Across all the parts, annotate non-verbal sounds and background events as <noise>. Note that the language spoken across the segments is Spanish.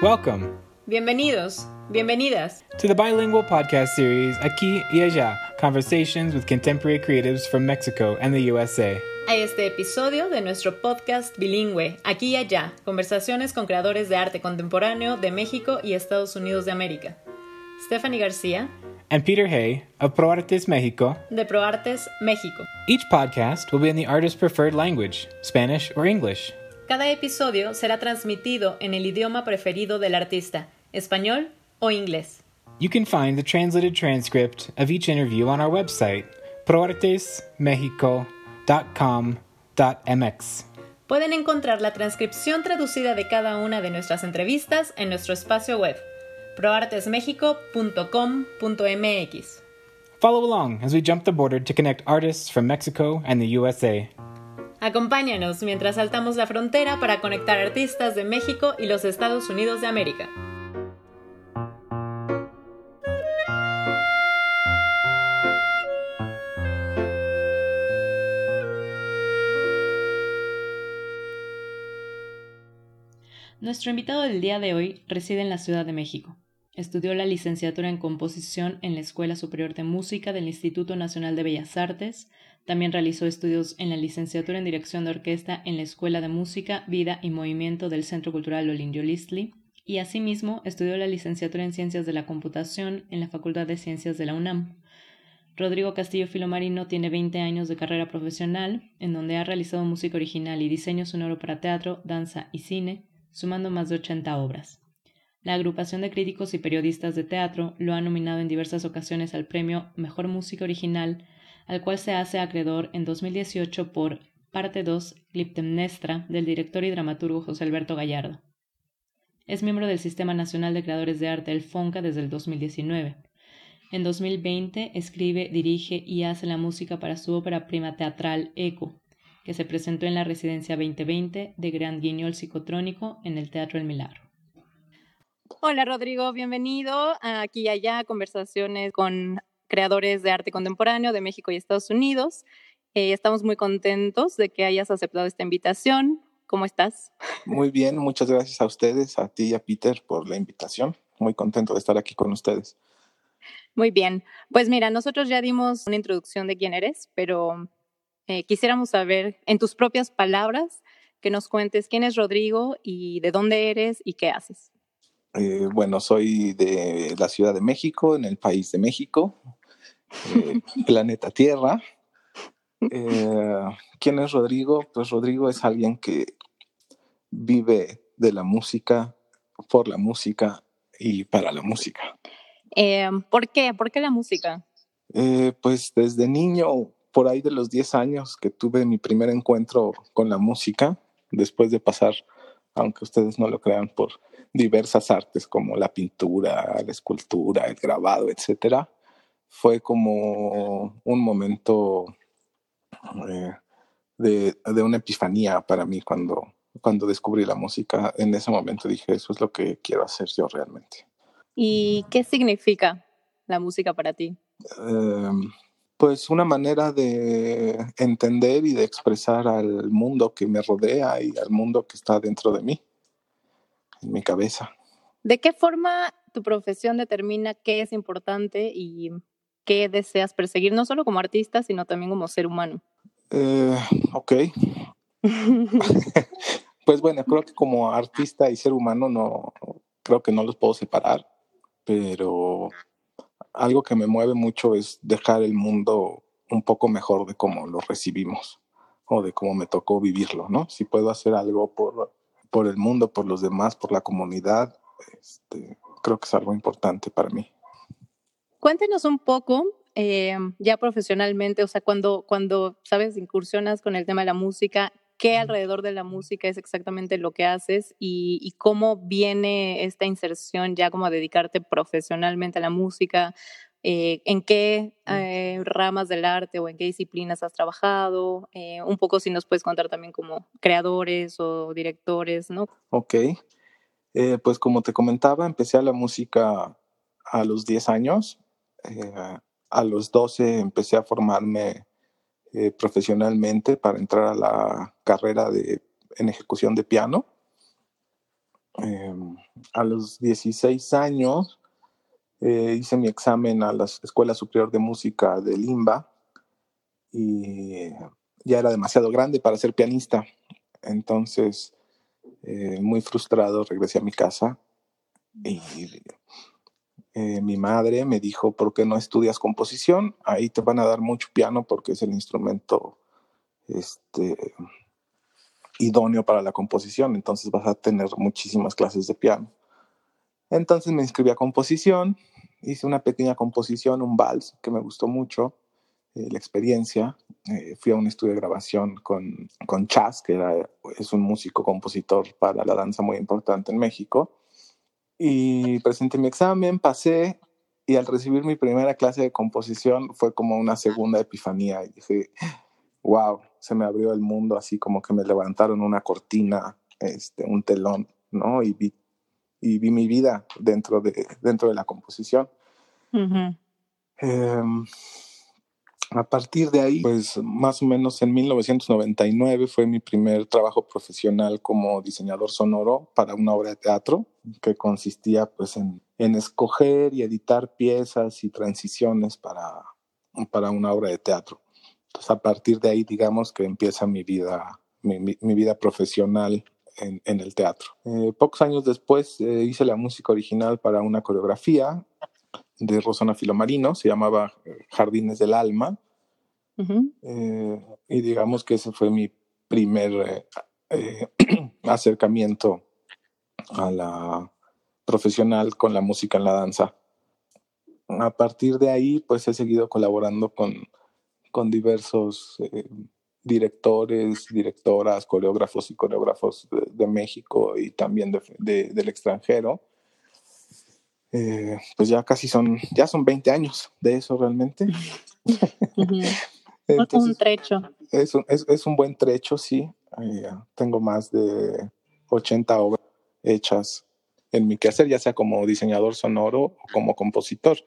Welcome Bienvenidos, bienvenidas to the bilingual podcast series Aquí y Allá Conversations with Contemporary Creatives from Mexico and the USA. a este episodio de nuestro podcast bilingüe, Aquí y Allá, conversaciones con creadores de arte contemporáneo de México y Estados Unidos de América. Stephanie García, And Peter Hay of ProArtes Mexico. de ProArtes México. Each podcast will be in the artist's preferred language, Spanish or English. Cada episodio será transmitido en el idioma preferido del artista, español o inglés. You can find the translated transcript of each interview on our website, proartesmexico.com.mx. Pueden encontrar la transcripción traducida de cada una de nuestras entrevistas en nuestro espacio web, proartesmexico.com.mx. Follow along as we jump the border to connect artists from Mexico and the USA. Acompáñanos mientras saltamos la frontera para conectar artistas de México y los Estados Unidos de América. Nuestro invitado del día de hoy reside en la Ciudad de México. Estudió la licenciatura en composición en la Escuela Superior de Música del Instituto Nacional de Bellas Artes. También realizó estudios en la licenciatura en dirección de orquesta en la Escuela de Música, Vida y Movimiento del Centro Cultural Olindio Listli. Y asimismo estudió la licenciatura en Ciencias de la Computación en la Facultad de Ciencias de la UNAM. Rodrigo Castillo Filomarino tiene 20 años de carrera profesional, en donde ha realizado música original y diseño sonoro para teatro, danza y cine, sumando más de 80 obras. La agrupación de críticos y periodistas de teatro lo ha nominado en diversas ocasiones al premio Mejor Música Original, al cual se hace acreedor en 2018 por Parte 2 Cliptemnestra del director y dramaturgo José Alberto Gallardo. Es miembro del Sistema Nacional de Creadores de Arte, el FONCA, desde el 2019. En 2020 escribe, dirige y hace la música para su ópera prima teatral Eco, que se presentó en la Residencia 2020 de Gran Guiñol Psicotrónico en el Teatro El Milagro. Hola Rodrigo, bienvenido aquí y allá, conversaciones con creadores de arte contemporáneo de México y Estados Unidos. Eh, estamos muy contentos de que hayas aceptado esta invitación. ¿Cómo estás? <laughs> Muy bien, muchas gracias a ustedes, a ti y a Peter por la invitación. Muy contento de estar aquí con ustedes. Muy bien. Pues mira, nosotros ya dimos una introducción de quién eres, pero eh, quisiéramos saber en tus propias palabras que nos cuentes quién es Rodrigo y de dónde eres y qué haces. Eh, bueno, soy de la Ciudad de México, en el país de México, eh, planeta Tierra. Eh, ¿Quién es Rodrigo? Pues Rodrigo es alguien que vive de la música, por la música y para la música. Eh, ¿Por qué? ¿Por qué la música? Eh, pues desde niño, por ahí de los 10 años que tuve mi primer encuentro con la música, después de pasar, aunque ustedes no lo crean, por diversas artes como la pintura, la escultura, el grabado, etcétera, fue como un momento eh, de, de una epifanía para mí cuando, cuando descubrí la música. En ese momento dije, eso es lo que quiero hacer yo realmente. ¿Y qué significa la música para ti? Eh, pues una manera de entender y de expresar al mundo que me rodea y al mundo que está dentro de mí, en mi cabeza. ¿De qué forma tu profesión determina qué es importante y qué deseas perseguir, no solo como artista, sino también como ser humano? Eh, ok, <laughs> pues bueno, creo que como artista y ser humano no, creo que no los puedo separar, pero algo que me mueve mucho es dejar el mundo un poco mejor de cómo lo recibimos o de cómo me tocó vivirlo, ¿no? Si puedo hacer algo por, por el mundo, por los demás, por la comunidad, este, creo que es algo importante para mí. Cuéntenos un poco, eh, ya profesionalmente, o sea, cuando, cuando, sabes, incursionas con el tema de la música, ¿qué alrededor de la música es exactamente lo que haces y, y cómo viene esta inserción ya como a dedicarte profesionalmente a la música? Eh, ¿En qué eh, ramas del arte o en qué disciplinas has trabajado? Eh, un poco si nos puedes contar también como creadores o directores, ¿no? Ok, pues como te comentaba, empecé a la música a los 10 años. Eh, a los 12 empecé a formarme eh, profesionalmente para entrar a la carrera de, en ejecución de piano. Em, a los 16 años eh, hice mi examen a la Escuela Superior de Música de Limba y ya era demasiado grande para ser pianista. Entonces, eh, muy frustrado, regresé a mi casa y eh, mi madre me dijo, ¿por qué no estudias composición? Ahí te van a dar mucho piano porque es el instrumento este, idóneo para la composición, entonces vas a tener muchísimas clases de piano. Entonces me inscribí a composición, hice una pequeña composición, un vals que me gustó mucho, eh, la experiencia. Eh, fui a un estudio de grabación con, con Chas, que es un músico compositor para la danza muy importante en México. Y presenté mi examen, pasé, y al recibir mi primera clase de composición fue como una segunda epifanía. Y dije, wow, se me abrió el mundo, así como que me levantaron una cortina, este, un telón, ¿no? Y vi, y vi mi vida dentro de, dentro de la composición. A partir de ahí, pues más o menos en 1999 fue mi primer trabajo profesional como diseñador sonoro para una obra de teatro que consistía pues en, escoger y editar piezas y transiciones para, para una obra de teatro. Entonces, a partir de ahí, digamos que empieza mi vida, mi, vida profesional en, en, el teatro. Eh, pocos años después eh, hice la música original para una coreografía de Rosana Filomarino, se llamaba eh, Jardines del Alma. eh, y digamos que ese fue mi primer eh, <clears throat> acercamiento a la profesional con la música en la danza. A partir de ahí, pues he seguido colaborando con con diversos directores, directoras, coreógrafos y coreógrafos de, de México y también de, de, del extranjero. Eh, pues ya casi son, ya son 20 años de eso realmente. <laughs> Entonces, un trecho. Es un, es, es un buen trecho, sí. Eh, tengo más de 80 obras hechas en mi quehacer, ya sea como diseñador sonoro o como compositor.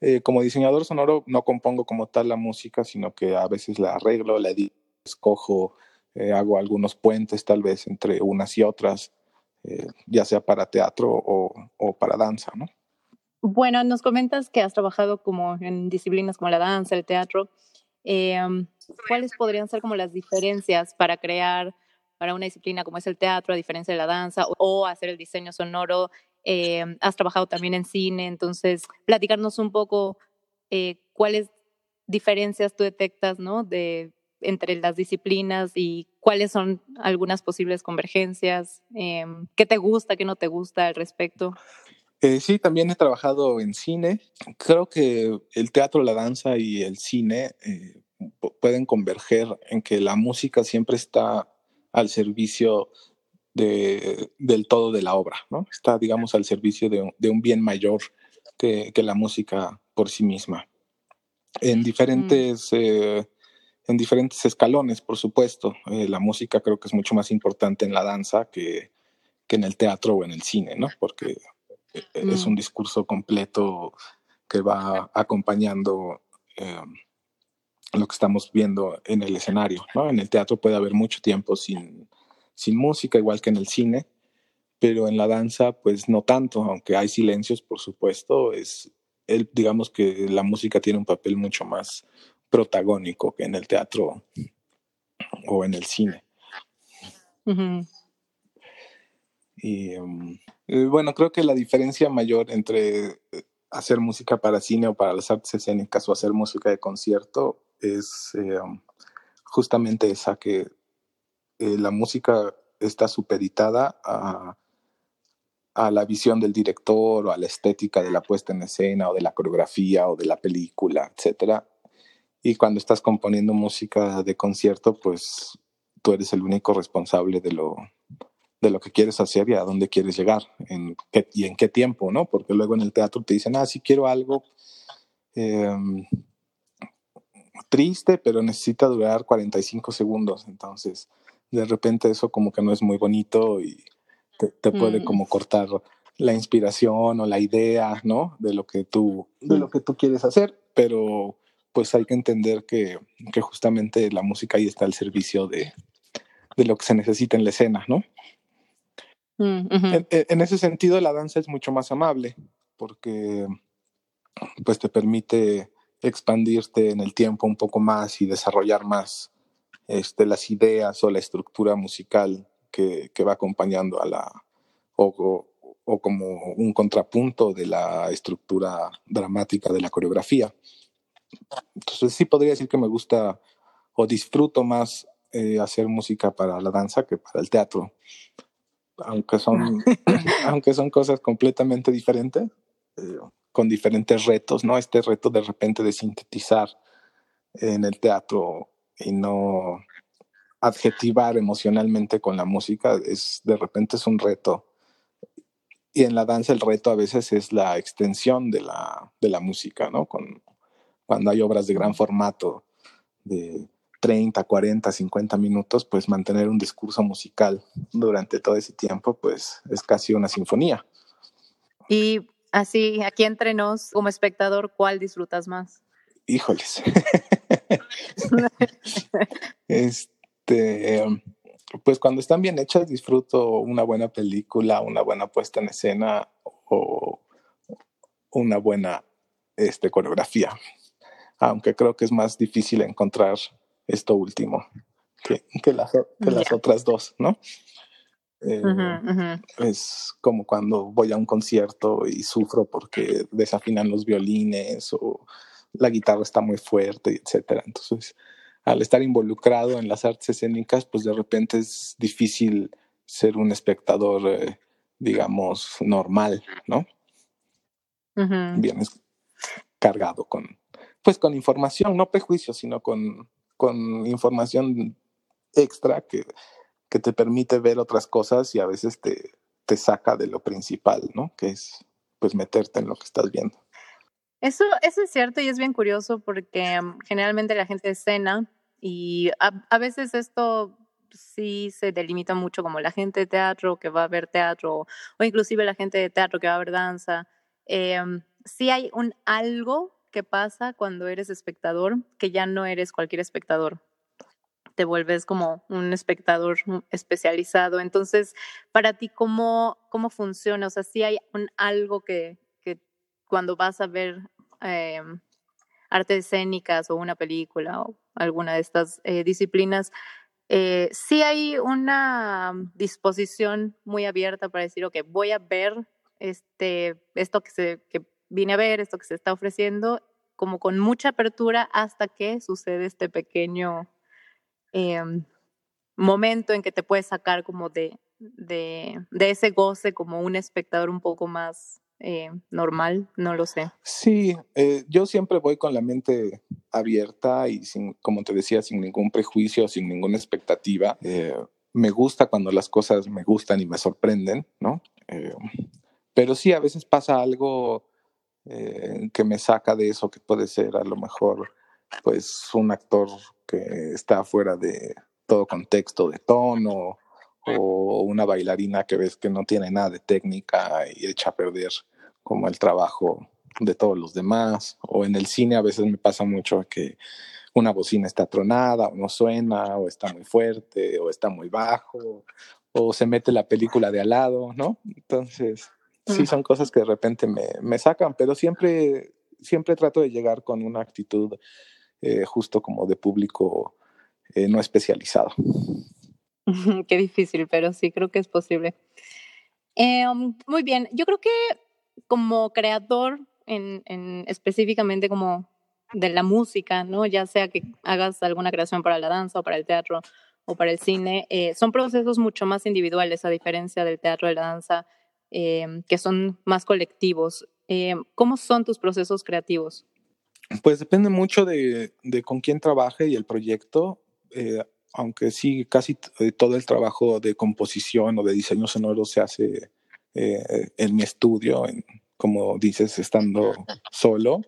Eh, como diseñador sonoro no compongo como tal la música, sino que a veces la arreglo, la edito, escojo, eh, hago algunos puentes tal vez entre unas y otras, eh, ya sea para teatro o, o, para danza, ¿no? Bueno, nos comentas que has trabajado como en disciplinas como la danza, el teatro. Em, ¿Cuáles podrían ser como las diferencias para crear para una disciplina como es el teatro, a diferencia de la danza, o, o hacer el diseño sonoro eh, has trabajado también en cine, entonces platicarnos un poco eh, cuáles diferencias tú detectas ¿no? de, entre las disciplinas y cuáles son algunas posibles convergencias, eh, qué te gusta, qué no te gusta al respecto. Eh, sí, también he trabajado en cine. Creo que el teatro, la danza y el cine eh, pueden converger en que la música siempre está al servicio de, del todo de la obra, ¿no? Está, digamos, al servicio de, de un bien mayor que, que, la música por sí misma. En diferentes, mm. eh, en diferentes escalones, por supuesto. Eh, la música creo que es mucho más importante en la danza que, que en el teatro o en el cine, ¿no? Porque mm. es un discurso completo que va acompañando eh, lo que estamos viendo en el escenario, ¿no? En el teatro puede haber mucho tiempo sin sin música, igual que en el cine, pero en la danza, pues no tanto, aunque hay silencios, por supuesto, es, el, digamos que la música tiene un papel mucho más protagónico que en el teatro o en el cine. Uh -huh. Y um, bueno, creo que la diferencia mayor entre hacer música para cine o para las artes escénicas o hacer música de concierto es eh, justamente esa que eh, la música está supeditada a, a, la visión del director o a la estética de la puesta en escena o de la coreografía o de la película, etc. Y cuando estás componiendo música de concierto, pues tú eres el único responsable de lo, de lo que quieres hacer y a dónde quieres llegar en qué, y en qué tiempo, ¿no? Porque luego en el teatro te dicen, ah, sí quiero algo eh, triste, pero necesita durar 45 segundos. Entonces, de repente eso como que no es muy bonito y te, te puede mm. como cortar la inspiración o la idea, ¿no? De lo que tú, de lo que tú quieres hacer, pero pues hay que entender que, que justamente la música ahí está al servicio de, de, lo que se necesita en la escena, ¿no? Mm, en, ese sentido, la danza es mucho más amable porque pues te permite expandirte en el tiempo un poco más y desarrollar más este, las ideas o la estructura musical que, va acompañando a la, o, como un contrapunto de la estructura dramática de la coreografía. Entonces sí podría decir que me gusta o disfruto más eh, hacer música para la danza que para el teatro, aunque son, <laughs> <laughs> aunque son cosas completamente diferentes, eh, con diferentes retos, ¿no? Este reto de repente de sintetizar en el teatro y no adjetivar emocionalmente con la música es de repente es un reto. Y en la danza el reto a veces es la extensión de la, de la música, ¿no? Con, cuando hay obras de gran formato, de 30, 40, 50 minutos, pues mantener un discurso musical durante todo ese tiempo, pues es casi una sinfonía. Y así, aquí entre nos, como espectador, ¿cuál disfrutas más? Híjoles. <laughs> este, pues cuando están bien hechas, disfruto una buena película, una buena puesta en escena o una buena este, coreografía aunque creo que es más difícil encontrar esto último que, que, las, otras dos, ¿no? Eh, es como cuando voy a un concierto y sufro porque desafinan los violines o la guitarra está muy fuerte, etcétera. Entonces, al estar involucrado en las artes escénicas, pues de repente es difícil ser un espectador, eh, digamos, normal, ¿no? Vienes cargado con, pues con información, no prejuicios, sino con, con información extra que, que, te permite ver otras cosas y a veces te, te saca de lo principal, ¿no? Que es pues meterte en lo que estás viendo. Eso, eso es cierto y es bien curioso porque mm, generalmente la gente escena y a, veces esto sí se delimita mucho como la gente de teatro que va a ver teatro o inclusive la gente de teatro que va a ver danza. Eh, sí hay un algo ¿Qué pasa cuando eres espectador, que ya no eres cualquier espectador. Te vuelves como un espectador especializado. Entonces, para ti, ¿cómo, cómo funciona? O sea, si hay un, algo que, que cuando vas a ver eh, artes escénicas o una película o alguna de estas eh, disciplinas, eh, sí hay una disposición muy abierta para decir, ok, voy a ver este, esto que, se, que vine a ver esto que se está ofreciendo, como con mucha apertura hasta que sucede este pequeño em, momento en que te puedes sacar como de, de, ese goce como un espectador un poco más eh, normal, no lo sé. Sí, eh, yo siempre voy con la mente abierta y sin, como te decía, sin ningún prejuicio, sin ninguna expectativa. Eh, me gusta cuando las cosas me gustan y me sorprenden, ¿no? pero sí, a veces pasa algo eh, que me saca de eso, que puede ser a lo mejor pues un actor que está fuera de todo contexto de tono o una bailarina que ves que no tiene nada de técnica y echa a perder como el trabajo de todos los demás o en el cine a veces me pasa mucho que una bocina está tronada o no suena o está muy fuerte o está muy bajo o se mete la película de al lado, ¿no? Entonces, sí son cosas que de repente me, me, sacan, pero siempre, siempre trato de llegar con una actitud eh, justo como de público eh, no especializado. <laughs> Qué difícil, pero sí creo que es posible. Eh, muy bien, yo creo que como creador, en, en, específicamente como de la música, ¿no? Ya sea que hagas alguna creación para la danza o para el teatro o para el cine, son procesos mucho más individuales a diferencia del teatro de la danza Em, que son más colectivos. Em, ¿Cómo son tus procesos creativos? Pues depende mucho de, con quién trabaje y el proyecto, eh, aunque sí, casi eh, todo el trabajo de composición o de diseño sonoro se hace eh, en mi estudio, como dices, estando solo.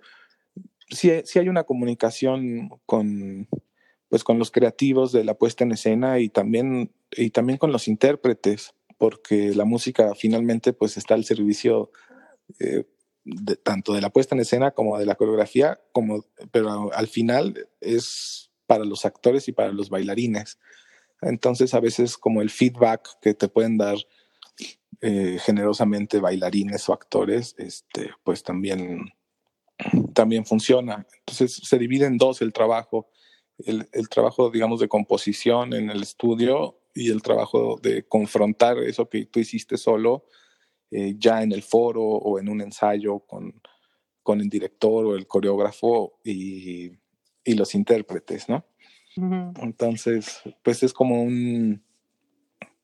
Sí, sí, hay una comunicación con, pues, con los creativos de la puesta en escena y también, y también con los intérpretes porque la música finalmente pues está al servicio eh, tanto de la puesta en escena como de la coreografía, como, pero al final es para los actores y para los bailarines. Entonces a veces como el feedback que te pueden dar eh, generosamente bailarines o actores, este, pues también, también funciona. Entonces se divide en dos el trabajo, el, el trabajo, digamos, de composición en el estudio y el trabajo de confrontar eso que tú hiciste solo eh, ya en el foro o en un ensayo con, con el director o el coreógrafo y, y los intérpretes, ¿no? Entonces, pues es como un,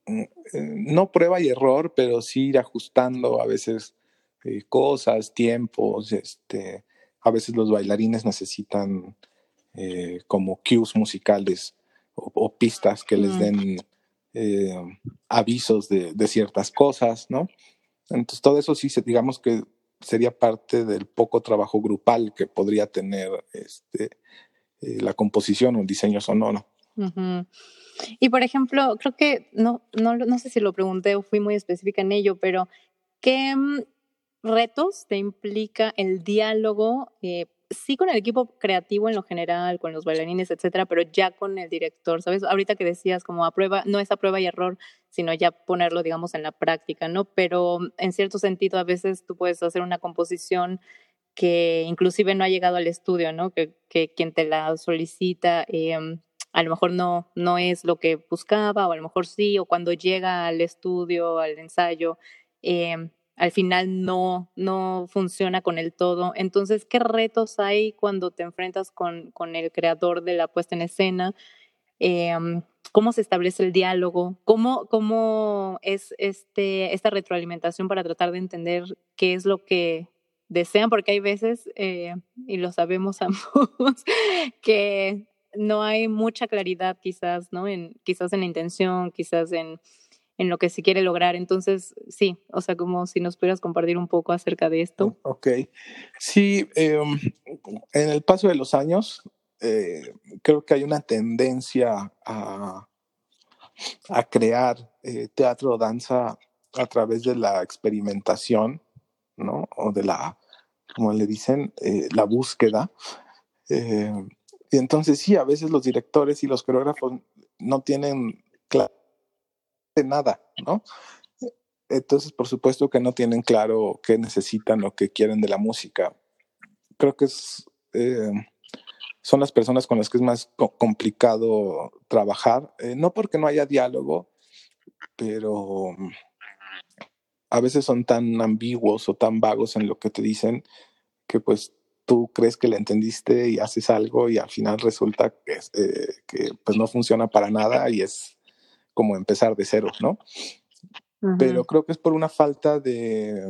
eh, no prueba y error, pero sí ir ajustando a veces eh, cosas, tiempos, este, a veces los bailarines necesitan como cues musicales o, pistas que les den avisos de, de, ciertas cosas, ¿no? Entonces, todo eso sí, digamos que sería parte del poco trabajo grupal que podría tener este, eh, la composición o el diseño sonoro. Y por ejemplo, creo que no, no, no sé si lo pregunté o fui muy específica en ello, pero ¿qué mm, retos te implica el diálogo eh, sí con el equipo creativo en lo general, con los bailarines, etcétera, pero ya con el director, ¿sabes? Ahorita que decías como a prueba, no es a prueba y error, sino ya ponerlo, digamos, en la práctica, ¿no? Pero en cierto sentido, a veces tú puedes hacer una composición que inclusive no ha llegado al estudio, ¿no? Que, que quien te la solicita eh, a lo mejor no, no es lo que buscaba, o a lo mejor sí, o cuando llega al estudio, al ensayo, eh, al final no, no funciona con el todo. Entonces, ¿qué retos hay cuando te enfrentas con, con el creador de la puesta en escena? Em, ¿Cómo se establece el diálogo? ¿Cómo, cómo es este, esta retroalimentación para tratar de entender qué es lo que desean? Porque hay veces, eh, y lo sabemos <laughs> ambos, que no hay mucha claridad quizás, ¿no? En, quizás en la intención, quizás en en lo que se quiere lograr. Entonces, sí, o sea, como si nos pudieras compartir un poco acerca de esto. Ok, sí, em, en el paso de los años, eh, creo que hay una tendencia a, a crear eh, teatro o danza a través de la experimentación, ¿no? O de la, como le dicen, eh, la búsqueda. y entonces sí, a veces los directores y los coreógrafos no tienen claro nada, ¿no? Entonces, por supuesto que no tienen claro qué necesitan o qué quieren de la música. Creo que eh, son las personas con las que es más complicado trabajar, eh, no porque no haya diálogo, pero a veces son tan ambiguos o tan vagos en lo que te dicen que pues tú crees que le entendiste y haces algo y al final resulta que, eh, que pues no funciona para nada y es como empezar de cero, ¿no? Pero creo que es por una falta de,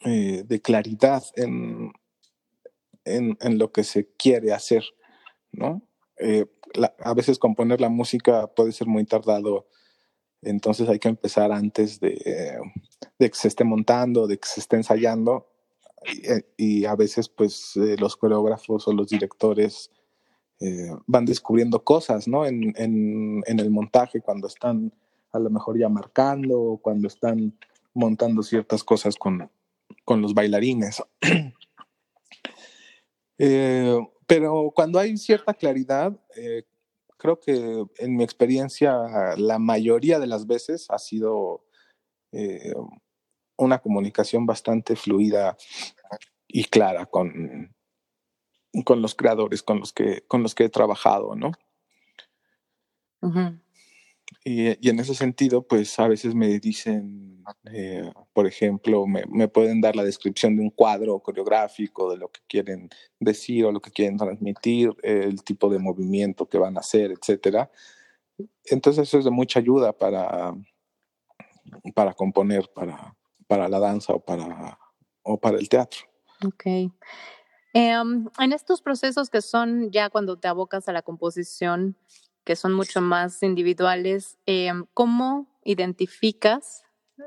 eh, de claridad en, en, lo que se quiere hacer, ¿no? Eh, a veces componer la música puede ser muy tardado, entonces hay que empezar antes de, de que se esté montando, de que se esté ensayando, y, y a veces pues eh, los coreógrafos o los directores eh, van descubriendo cosas, ¿no? En, el montaje, cuando están a lo mejor ya marcando, o cuando están montando ciertas cosas con, los bailarines. <clears throat> eh, pero cuando hay cierta claridad, eh, creo que en mi experiencia la mayoría de las veces ha sido una comunicación bastante fluida y clara con, con los creadores con los que, con los que he trabajado, ¿no? y, en ese sentido, pues a veces me dicen, eh, por ejemplo, me, me, pueden dar la descripción de un cuadro coreográfico, de lo que quieren decir o lo que quieren transmitir, el tipo de movimiento que van a hacer, etcétera. Entonces eso es de mucha ayuda para, para componer, para, para la danza o para, o para el teatro. Ok. Em, en estos procesos que son ya cuando te abocas a la composición, que son mucho más individuales, em, ¿cómo identificas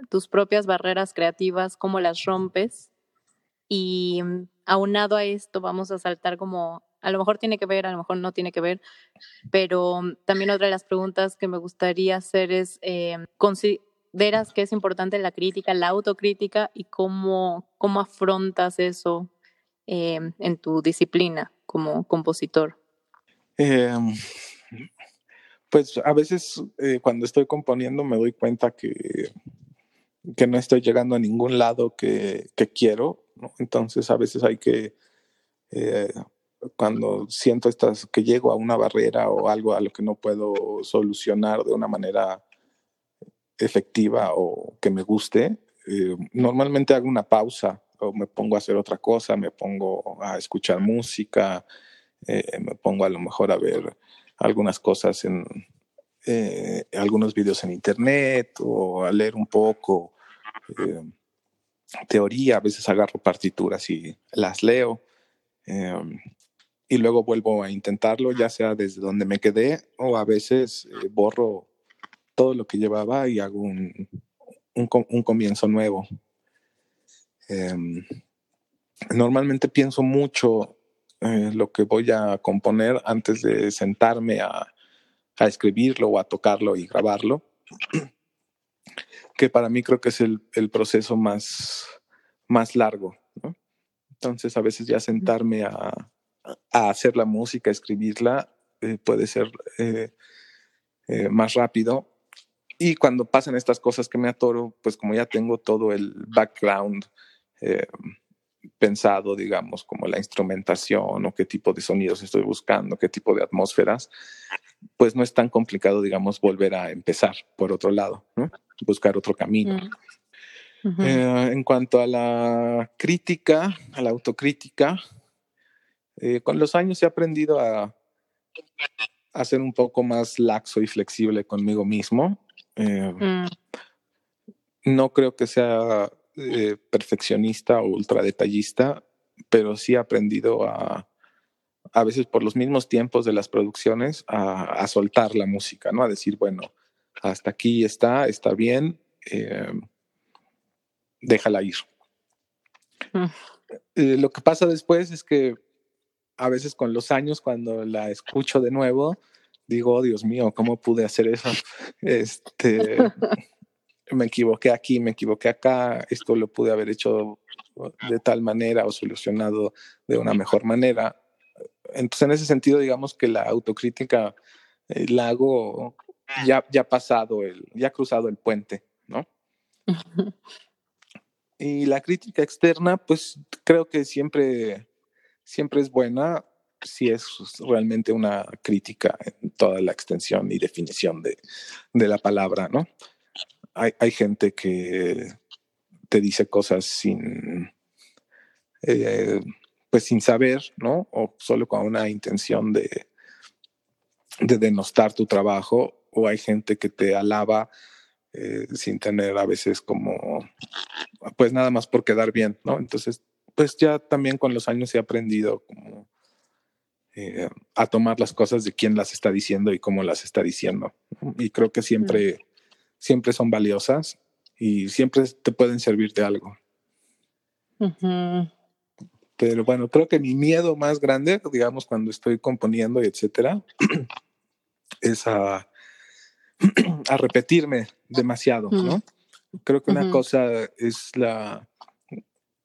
tus propias barreras creativas? ¿Cómo las rompes? Y mm, aunado a esto, vamos a saltar como, a lo mejor tiene que ver, a lo mejor no tiene que ver, pero mm, también otra de las preguntas que me gustaría hacer es, eh, ¿consideras que es importante la crítica, la autocrítica y cómo, cómo afrontas eso Em, en tu disciplina como compositor? Em, pues a veces eh, cuando estoy componiendo me doy cuenta que, que no estoy llegando a ningún lado que, que quiero, entonces a veces hay que, eh, cuando siento estas, que llego a una barrera o algo a lo que no puedo solucionar de una manera efectiva o que me guste, eh, normalmente hago una pausa o me pongo a hacer otra cosa, me pongo a escuchar música, me pongo a lo mejor a ver algunas cosas en eh, algunos videos en internet o a leer un poco eh, teoría, a veces agarro partituras y las leo y luego vuelvo a intentarlo, ya sea desde donde me quedé o a veces eh, borro todo lo que llevaba y hago un, un comienzo nuevo. Em, normalmente pienso mucho eh, lo que voy a componer antes de sentarme a, a, escribirlo o a tocarlo y grabarlo, que para mí creo que es el, el proceso más, más largo. ¿no? Entonces a veces ya sentarme a, a hacer la música, escribirla, eh, puede ser eh, eh, más rápido. Y cuando pasan estas cosas que me atoro, pues como ya tengo todo el background, eh, pensado, digamos, como la instrumentación o qué tipo de sonidos estoy buscando, qué tipo de atmósferas, pues no es tan complicado, digamos, volver a empezar por otro lado, ¿no? buscar otro camino. Mm. eh, en cuanto a la crítica, a la autocrítica, eh, con los años he aprendido a, a, ser un poco más laxo y flexible conmigo mismo. Eh, mm. No creo que sea eh, perfeccionista o ultra detallista, pero sí he aprendido a, a veces por los mismos tiempos de las producciones, a, a soltar la música, ¿no? A decir, bueno, hasta aquí está, está bien, eh, déjala ir. Mm. Eh, lo que pasa después es que a veces con los años, cuando la escucho de nuevo, digo, oh, Dios mío, ¿cómo pude hacer eso? <laughs> Este, me equivoqué aquí, me equivoqué acá, esto lo pude haber hecho de tal manera o solucionado de una mejor manera. Entonces, en ese sentido, digamos que la autocrítica eh, la hago ya, ya pasado, el, ya cruzado el puente, ¿no? <laughs> y la crítica externa, pues creo que siempre, siempre es buena si es realmente una crítica en toda la extensión y definición de, de la palabra, ¿no? Hay, gente que te dice cosas sin, eh, pues sin saber, ¿no? O solo con una intención de, de denostar tu trabajo, o hay gente que te alaba eh, sin tener a veces como, pues nada más por quedar bien, ¿no? Entonces, pues ya también con los años he aprendido como eh, a tomar las cosas de quién las está diciendo y cómo las está diciendo. Y creo que siempre siempre son valiosas y siempre te pueden servir de algo. Pero bueno, creo que mi miedo más grande, digamos, cuando estoy componiendo y etcétera, <clears throat> es a, <clears throat> a repetirme demasiado, ¿no? Creo que una cosa es la...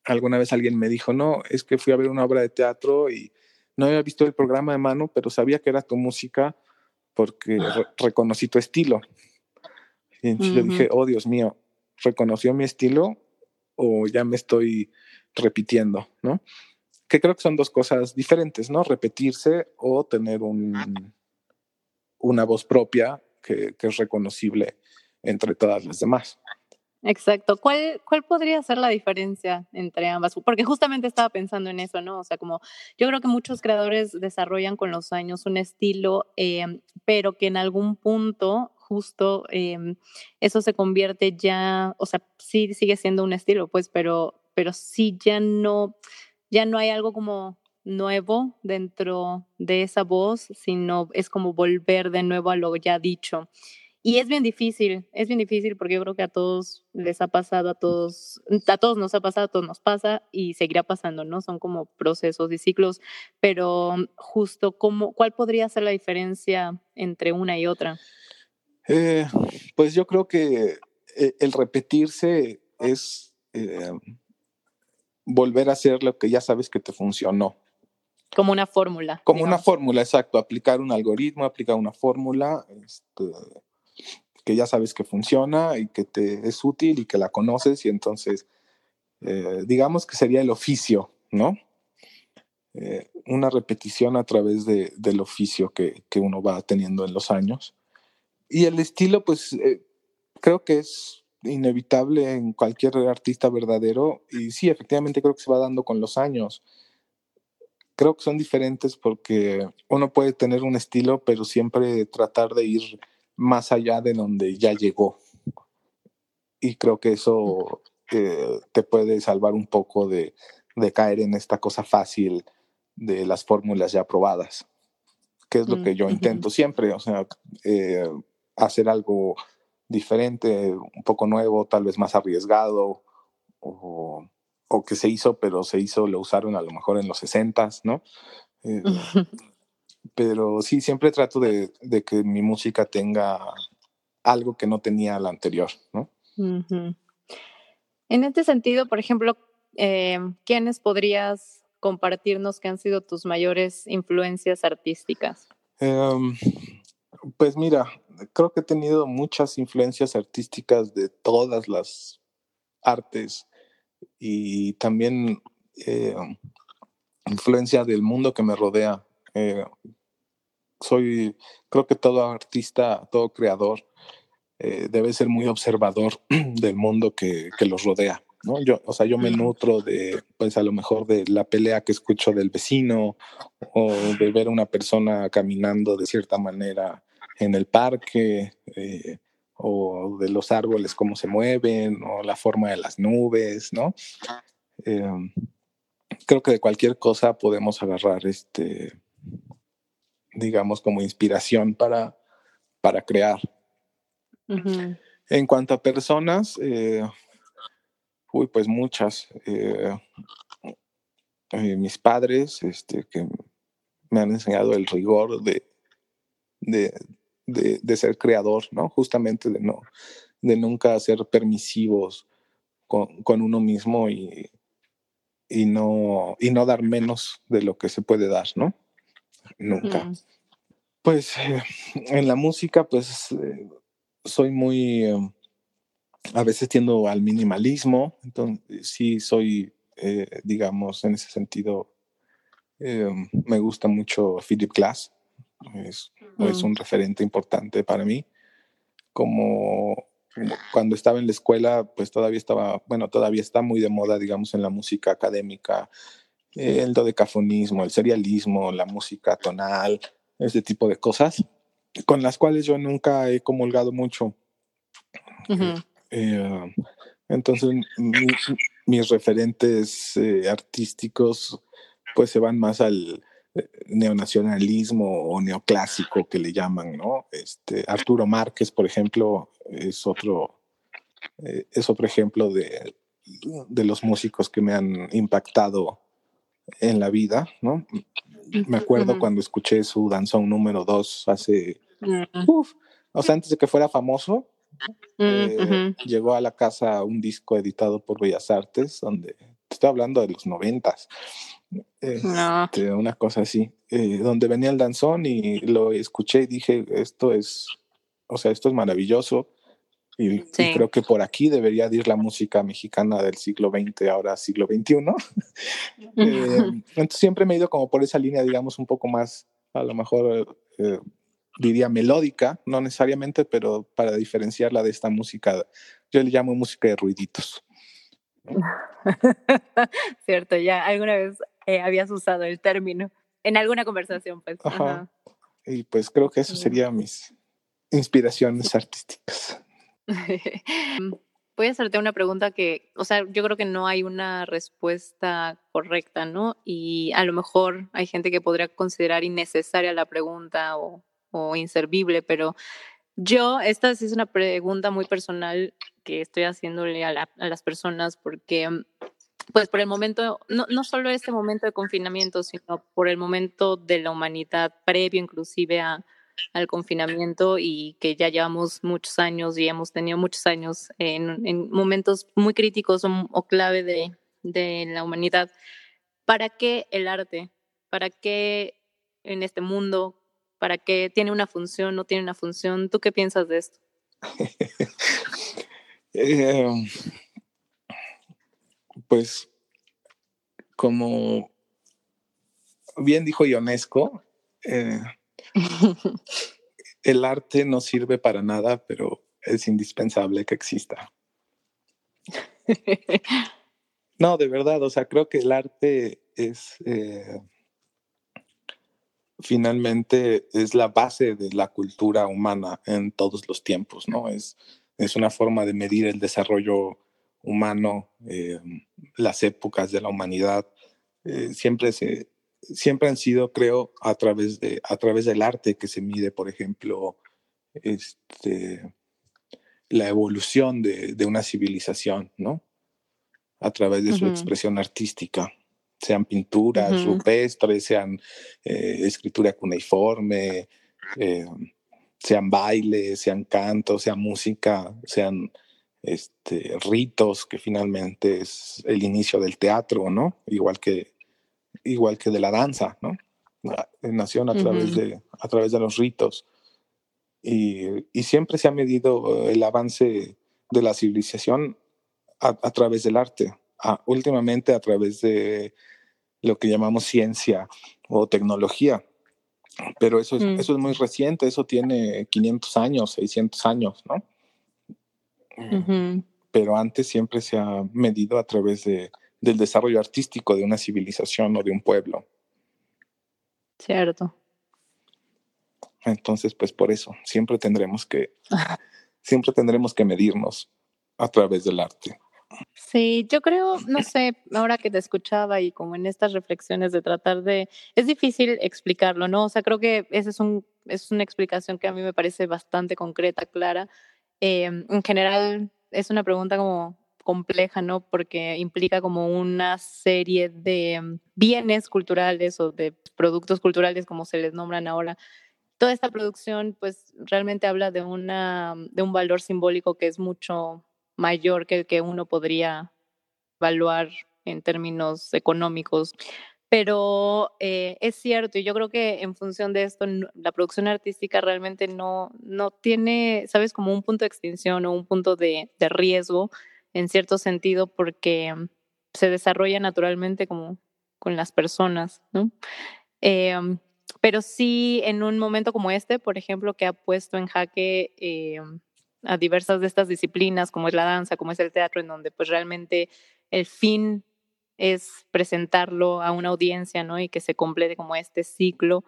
Alguna vez alguien me dijo, no, es que fui a ver una obra de teatro y no había visto el programa de mano, pero sabía que era tu música porque reconocí tu estilo. Y entonces le dije, oh Dios mío, ¿reconoció mi estilo o ya me estoy repitiendo, ¿no? Que creo que son dos cosas diferentes, ¿no? Repetirse o tener un, una voz propia que, que es reconocible entre todas las demás. Exacto. ¿Cuál, ¿Cuál podría ser la diferencia entre ambas? Porque justamente estaba pensando en eso, ¿no? O sea, como yo creo que muchos creadores desarrollan con los años un estilo, eh, pero que en algún punto justo em, eso se convierte ya, o sea, sí sigue siendo un estilo, pues, pero, pero sí ya no, ya no hay algo como nuevo dentro de esa voz, sino es como volver de nuevo a lo ya dicho. Y es bien difícil, es bien difícil porque yo creo que a todos les ha pasado, a todos, a todos nos ha pasado, a todos nos pasa y seguirá pasando, ¿no? Son como procesos y ciclos, pero justo cómo, ¿cuál podría ser la diferencia entre una y otra? Eh, pues yo creo que eh, el repetirse es eh, volver a hacer lo que ya sabes que te funcionó. Como una fórmula. Como una fórmula, exacto. Aplicar un algoritmo, aplicar una fórmula este, que ya sabes que funciona y que te es útil y que la conoces y entonces, eh, digamos que sería el oficio, ¿no? Eh, una repetición a través de, del oficio que, que, uno va teniendo en los años. Y el estilo, pues eh, creo que es inevitable en cualquier artista verdadero y sí, efectivamente creo que se va dando con los años. Creo que son diferentes porque uno puede tener un estilo, pero siempre tratar de ir más allá de donde ya llegó. Y creo que eso eh, te puede salvar un poco de, de, caer en esta cosa fácil de las fórmulas ya probadas, que es lo mm, que yo <laughs> intento siempre, o sea, eh, hacer algo diferente, un poco nuevo, tal vez más arriesgado, o o que se hizo, pero se hizo, lo usaron a lo mejor en los 60, ¿no? Eh, <laughs> pero sí, siempre trato de, que mi música tenga algo que no tenía la anterior, ¿no? En este sentido, por ejemplo, eh, ¿quiénes podrías compartirnos que han sido tus mayores influencias artísticas? Em, pues mira, creo que he tenido muchas influencias artísticas de todas las artes y también eh, influencia del mundo que me rodea. Eh, soy, creo que todo artista, todo creador eh, debe ser muy observador <clears throat> del mundo que, que los rodea. ¿no? Yo, o sea, yo me nutro de, pues a lo mejor de la pelea que escucho del vecino o de ver a una persona caminando de cierta manera en el parque. Eh, o de los árboles, cómo se mueven, o la forma de las nubes, ¿no? Em, creo que de cualquier cosa podemos agarrar este, digamos, como inspiración para, para crear. En cuanto a personas, eh, uy, pues muchas. Eh, eh, mis padres, este, que me han enseñado el rigor de, de, de, ser creador, ¿no? Justamente de no, de nunca ser permisivos con, uno mismo y, y, no, y no dar menos de lo que se puede dar, ¿no? Nunca. Pues eh, en la música, pues eh, soy muy, eh, a veces tiendo al minimalismo, entonces sí soy, digamos, en ese sentido, me gusta mucho Philip Glass, es, es un referente importante para mí. Como, cuando estaba en la escuela, pues todavía estaba, bueno, todavía está muy de moda, digamos, en la música académica, el dodecafonismo, el serialismo, la música tonal, ese tipo de cosas, con las cuales yo nunca he comulgado mucho. Eh, entonces, mis referentes eh, artísticos pues se van más al, neonacionalismo o neoclásico que le llaman, ¿no? Este, Arturo Márquez, por ejemplo, es otro, eh, es otro ejemplo de, de, los músicos que me han impactado en la vida, ¿no? Me acuerdo cuando escuché su danzón número 2 hace, o sea, antes de que fuera famoso, eh, llegó a la casa un disco editado por Bellas Artes, donde estoy hablando de los noventas, este, una cosa así, eh, donde venía el danzón y lo escuché y dije, esto es, o sea, esto es maravilloso. Y, creo que por aquí debería ir la música mexicana del siglo XX, ahora siglo XXI. <laughs> eh, entonces siempre me he ido como por esa línea, digamos, un poco más, a lo mejor eh, diría melódica, no necesariamente, pero para diferenciarla de esta música, yo le llamo música de ruiditos. <laughs> Cierto, ya alguna vez eh, habías usado el término en alguna conversación, pues. Y pues creo que eso serían mis inspiraciones artísticas. <laughs> Voy a hacerte una pregunta que, o sea, yo creo que no hay una respuesta correcta, ¿no? Y a lo mejor hay gente que podría considerar innecesaria la pregunta o, o inservible, pero yo, esta sí es una pregunta muy personal que estoy haciéndole a, a las personas porque pues por el momento, no, no solo este momento de confinamiento, sino por el momento de la humanidad previo inclusive a, al confinamiento y que ya llevamos muchos años y hemos tenido muchos años en, en momentos muy críticos o, clave de, de, la humanidad. ¿Para qué el arte? ¿Para qué en este mundo? ¿Para qué tiene una función, no tiene una función? ¿Tú qué piensas de esto? <laughs> Em, pues como bien dijo Ionesco, eh, <laughs> el arte no sirve para nada, pero es indispensable que exista. <laughs> No, de verdad, o sea, creo que el arte es eh, finalmente es la base de la cultura humana en todos los tiempos, ¿no? Es, es una forma de medir el desarrollo humano, eh, las épocas de la humanidad, eh, siempre, se, siempre han sido, creo, a través, de, a través del arte que se mide, por ejemplo, este, la evolución de, de una civilización, ¿no? a través de su expresión artística, sean pinturas rupestres, sean eh, escritura cuneiforme, eh, sean bailes, sean cantos, sean música, sean este, ritos, que finalmente es el inicio del teatro, ¿no? Igual que, igual que de la danza, ¿no? Nació a, través de, a través de los ritos. Y, y, siempre se ha medido el avance de la civilización a, través del arte, últimamente a través de lo que llamamos ciencia o tecnología. Pero eso es, mm. eso es muy reciente, eso tiene 500 años, 600 años, ¿no? Pero antes siempre se ha medido a través de, del desarrollo artístico de una civilización o de un pueblo. Cierto. Entonces, pues por eso, siempre tendremos que, <laughs> siempre tendremos que medirnos a través del arte. Sí, yo creo, no sé, ahora que te escuchaba y como en estas reflexiones de tratar de, es difícil explicarlo, ¿no? O sea, creo que esa es, un, es una explicación que a mí me parece bastante concreta, clara. Em, en general, es una pregunta como compleja, ¿no? Porque implica como una serie de bienes culturales o de productos culturales, como se les nombran ahora, toda esta producción pues realmente habla de, una, de un valor simbólico que es mucho mayor que el que uno podría evaluar en términos económicos. Pero eh, es cierto, y yo creo que en función de esto, la producción artística realmente no, no tiene, sabes, como un punto de extinción o un punto de, de riesgo en cierto sentido, porque se desarrolla naturalmente como con las personas, ¿no? Em, pero sí, en un momento como este, por ejemplo, que ha puesto en jaque em, a diversas de estas disciplinas, como es la danza, como es el teatro, en donde pues realmente el fin es presentarlo a una audiencia, ¿no? Y que se complete como este ciclo.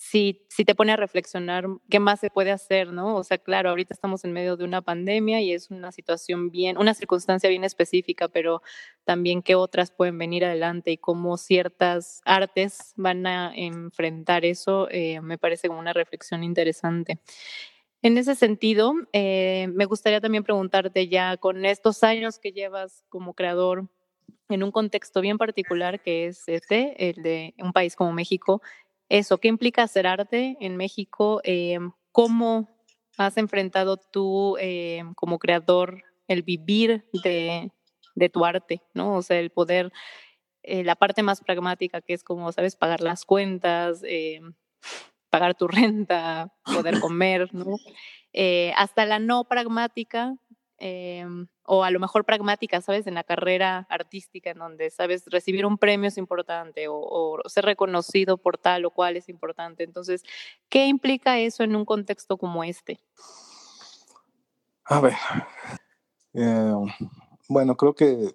Si, si te pone a reflexionar qué más se puede hacer, ¿no? O sea, claro, ahorita estamos en medio de una pandemia y es una situación bien, una circunstancia bien específica, pero también qué otras pueden venir adelante y cómo ciertas artes van a enfrentar eso, eh, me parece como una reflexión interesante. En ese sentido, eh, me gustaría también preguntarte ya con estos años que llevas como creador en un contexto bien particular que es este, el de un país como México, eso, ¿qué implica hacer arte en México? Eh, ¿Cómo has enfrentado tú eh, como creador el vivir de, de, tu arte, ¿no? O sea, el poder, la parte más pragmática que es como, ¿sabes? Pagar las cuentas, pagar tu renta, poder <laughs> comer, ¿no? Eh, hasta la no pragmática, em, o a lo mejor pragmática, ¿sabes? En la carrera artística, en donde, ¿sabes? Recibir un premio es importante o, ser reconocido por tal o cual es importante. Entonces, ¿qué implica eso en un contexto como este? A ver, em, bueno, creo que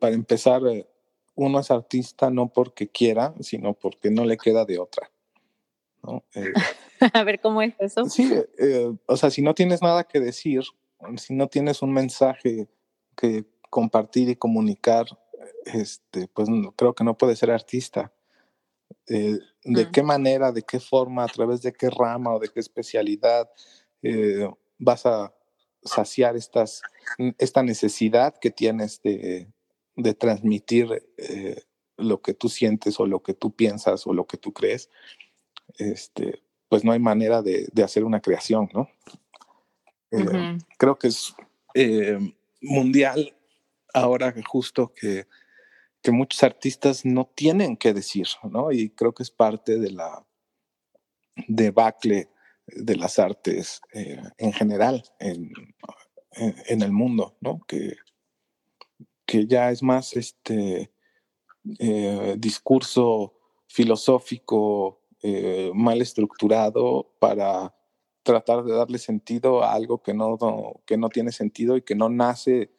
para empezar, eh, uno es artista no porque quiera, sino porque no le queda de otra. Eh, <laughs> a ver cómo es eso. Sí, eh, o sea, si no tienes nada que decir, si no tienes un mensaje que compartir y comunicar, este, pues creo que no puedes ser artista. Eh, ¿De mm. qué manera, de qué forma, a través de qué rama o de qué especialidad vas a saciar estas, esta necesidad que tienes de, de transmitir lo que tú sientes o lo que tú piensas o lo que tú crees? Este, pues no hay manera de, hacer una creación, ¿no? Eh, creo que es eh, mundial ahora justo que que muchos artistas no tienen que decir, ¿no? Y creo que es parte de la debacle de las artes eh, en general en, en, el mundo, ¿no? Que, que ya es más este eh, discurso filosófico eh, mal estructurado para tratar de darle sentido a algo que no, que no tiene sentido y que no nace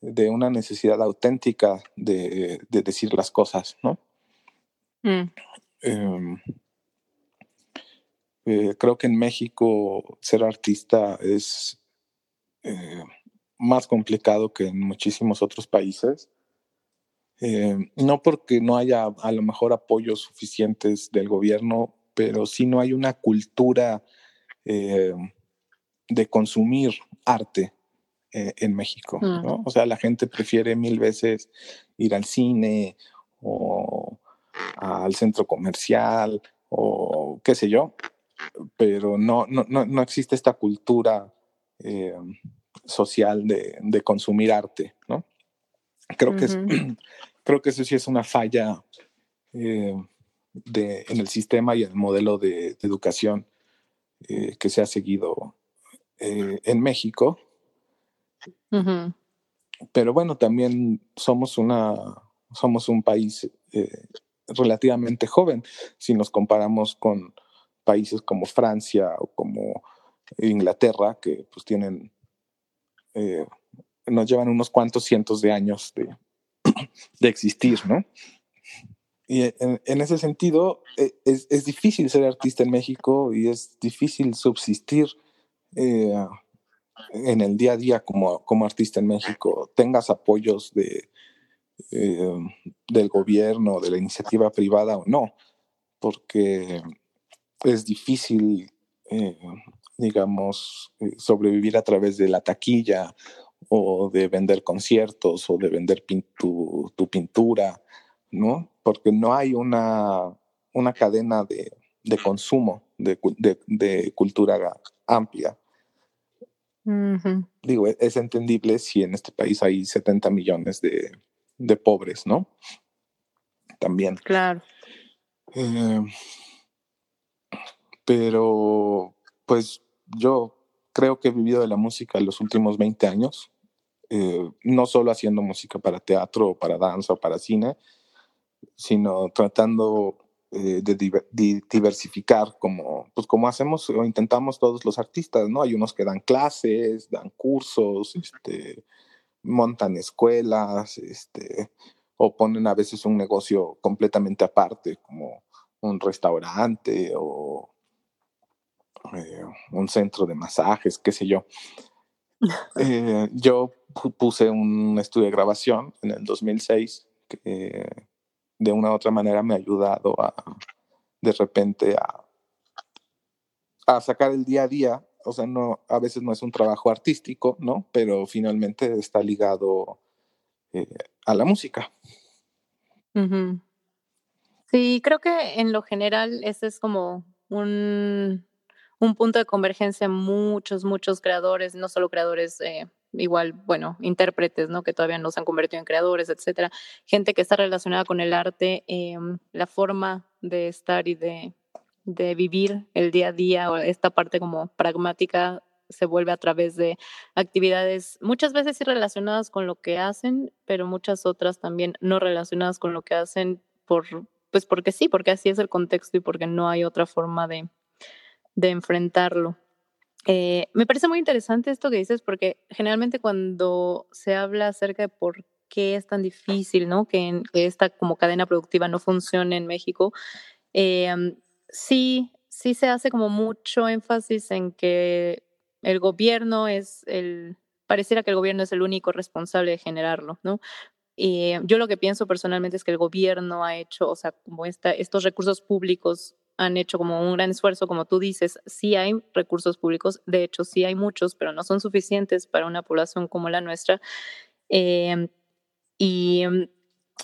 de una necesidad auténtica de, decir las cosas, ¿no? Mm. Em, eh, creo que en México ser artista es eh, más complicado que en muchísimos otros países. Eh, no porque no haya a lo mejor apoyos suficientes del gobierno, pero sí no hay una cultura de consumir arte en México. ¿no? O sea, la gente prefiere mil veces ir al cine o al centro comercial o qué sé yo, pero no, no, no, existe esta cultura eh, social de, de, consumir arte, ¿no? Creo, que es, <clears throat> creo que eso sí es una falla eh, de, en el sistema y el modelo de, educación eh, que se ha seguido en México. Pero bueno, también somos, una, somos un país relativamente joven si nos comparamos con países como Francia o como Inglaterra, que pues tienen, eh, nos llevan unos cuantos cientos de años de, de existir, ¿no? Y en, ese sentido, e, es, es, difícil ser artista en México y es difícil subsistir eh, en el día a día como, como artista en México. Tengas apoyos de, eh, del gobierno, de la iniciativa privada o no, porque es difícil, eh, digamos, sobrevivir a través de la taquilla o de vender conciertos o de vender tu, pintura, ¿no? Porque no hay una, una cadena de, consumo de, cultura amplia. Digo, e, es entendible si en este país hay 70 millones de, pobres, ¿no? También. Claro. Eh, pero pues yo creo que he vivido de la música los últimos 20 años, eh, no solo haciendo música para teatro o para danza o para cine, sino tratando eh, de, diversificar como, pues como hacemos o intentamos todos los artistas, ¿no? Hay unos que dan clases, dan cursos, este, montan escuelas, este, o ponen a veces un negocio completamente aparte, como un restaurante o eh, un centro de masajes, qué sé yo. <laughs> Eh, yo puse un estudio de grabación en el 2006 que de una u otra manera me ha ayudado a, de repente, a, a sacar el día a día. O sea, no, a veces no es un trabajo artístico, ¿no? Pero finalmente está ligado eh, a la música. Sí, creo que en lo general ese es como un, un punto de convergencia muchos, muchos creadores, no solo creadores, eh, igual, bueno, intérpretes, ¿no? Que todavía no se han convertido en creadores, etcétera. Gente que está relacionada con el arte, em, la forma de estar y de, de vivir el día a día, o esta parte como pragmática se vuelve a través de actividades muchas veces sí relacionadas con lo que hacen, pero muchas otras también no relacionadas con lo que hacen por pues porque sí, porque así es el contexto y porque no hay otra forma de, de enfrentarlo. Eh, me parece muy interesante esto que dices porque generalmente cuando se habla acerca de por qué es tan difícil, ¿no? Que, esta como cadena productiva no funcione en México, eh, sí, sí se hace como mucho énfasis en que el gobierno es el, pareciera que el gobierno es el único responsable de generarlo, ¿no? Y yo lo que pienso personalmente es que el gobierno ha hecho, o sea, como esta, estos recursos públicos han hecho como un gran esfuerzo, como tú dices, sí hay recursos públicos, de hecho sí hay muchos, pero no son suficientes para una población como la nuestra. Em, y,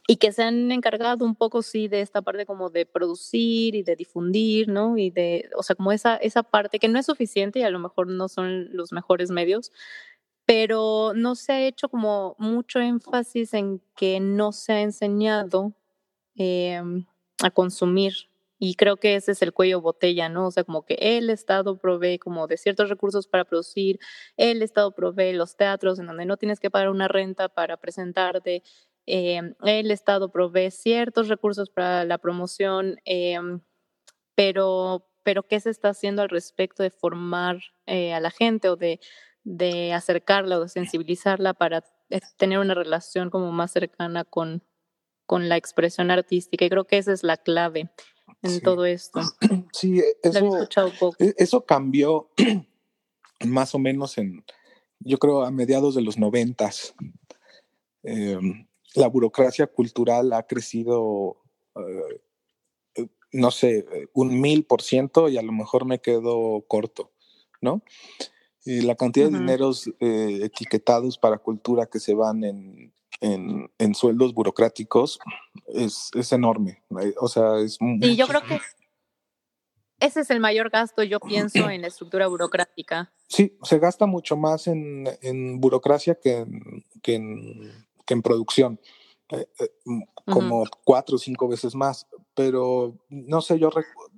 y, que se han encargado un poco, sí, de esta parte como de producir y de difundir, ¿no? Y de, o sea, como esa, esa parte que no es suficiente y a lo mejor no son los mejores medios, pero no se ha hecho como mucho énfasis en que no se ha enseñado em, a consumir. Y creo que ese es el cuello botella, ¿no? O sea, como que el Estado provee como de ciertos recursos para producir, el Estado provee los teatros en donde no tienes que pagar una renta para presentarte, em, el Estado provee ciertos recursos para la promoción, em, pero, pero ¿qué se está haciendo al respecto de formar eh, a la gente o de de acercarla o de sensibilizarla para eh, tener una relación como más cercana con, con la expresión artística. Y creo que esa es la clave en todo esto. <clears throat> Sí, eso, e, eso cambió <clears throat> más o menos en, yo creo, a mediados de los noventas. Em, la burocracia cultural ha crecido, eh, no sé, un mil por ciento y a lo mejor me quedo corto, ¿no? Y la cantidad de dineros eh, etiquetados para cultura que se van en, en, sueldos burocráticos es, es, enorme. Eh, o sea, es Y yo creo que ese es el mayor gasto, yo pienso, en la estructura burocrática. Sí, se gasta mucho más en, en burocracia que en, que en, que en producción. Eh, como cuatro o cinco veces más, pero no sé, yo,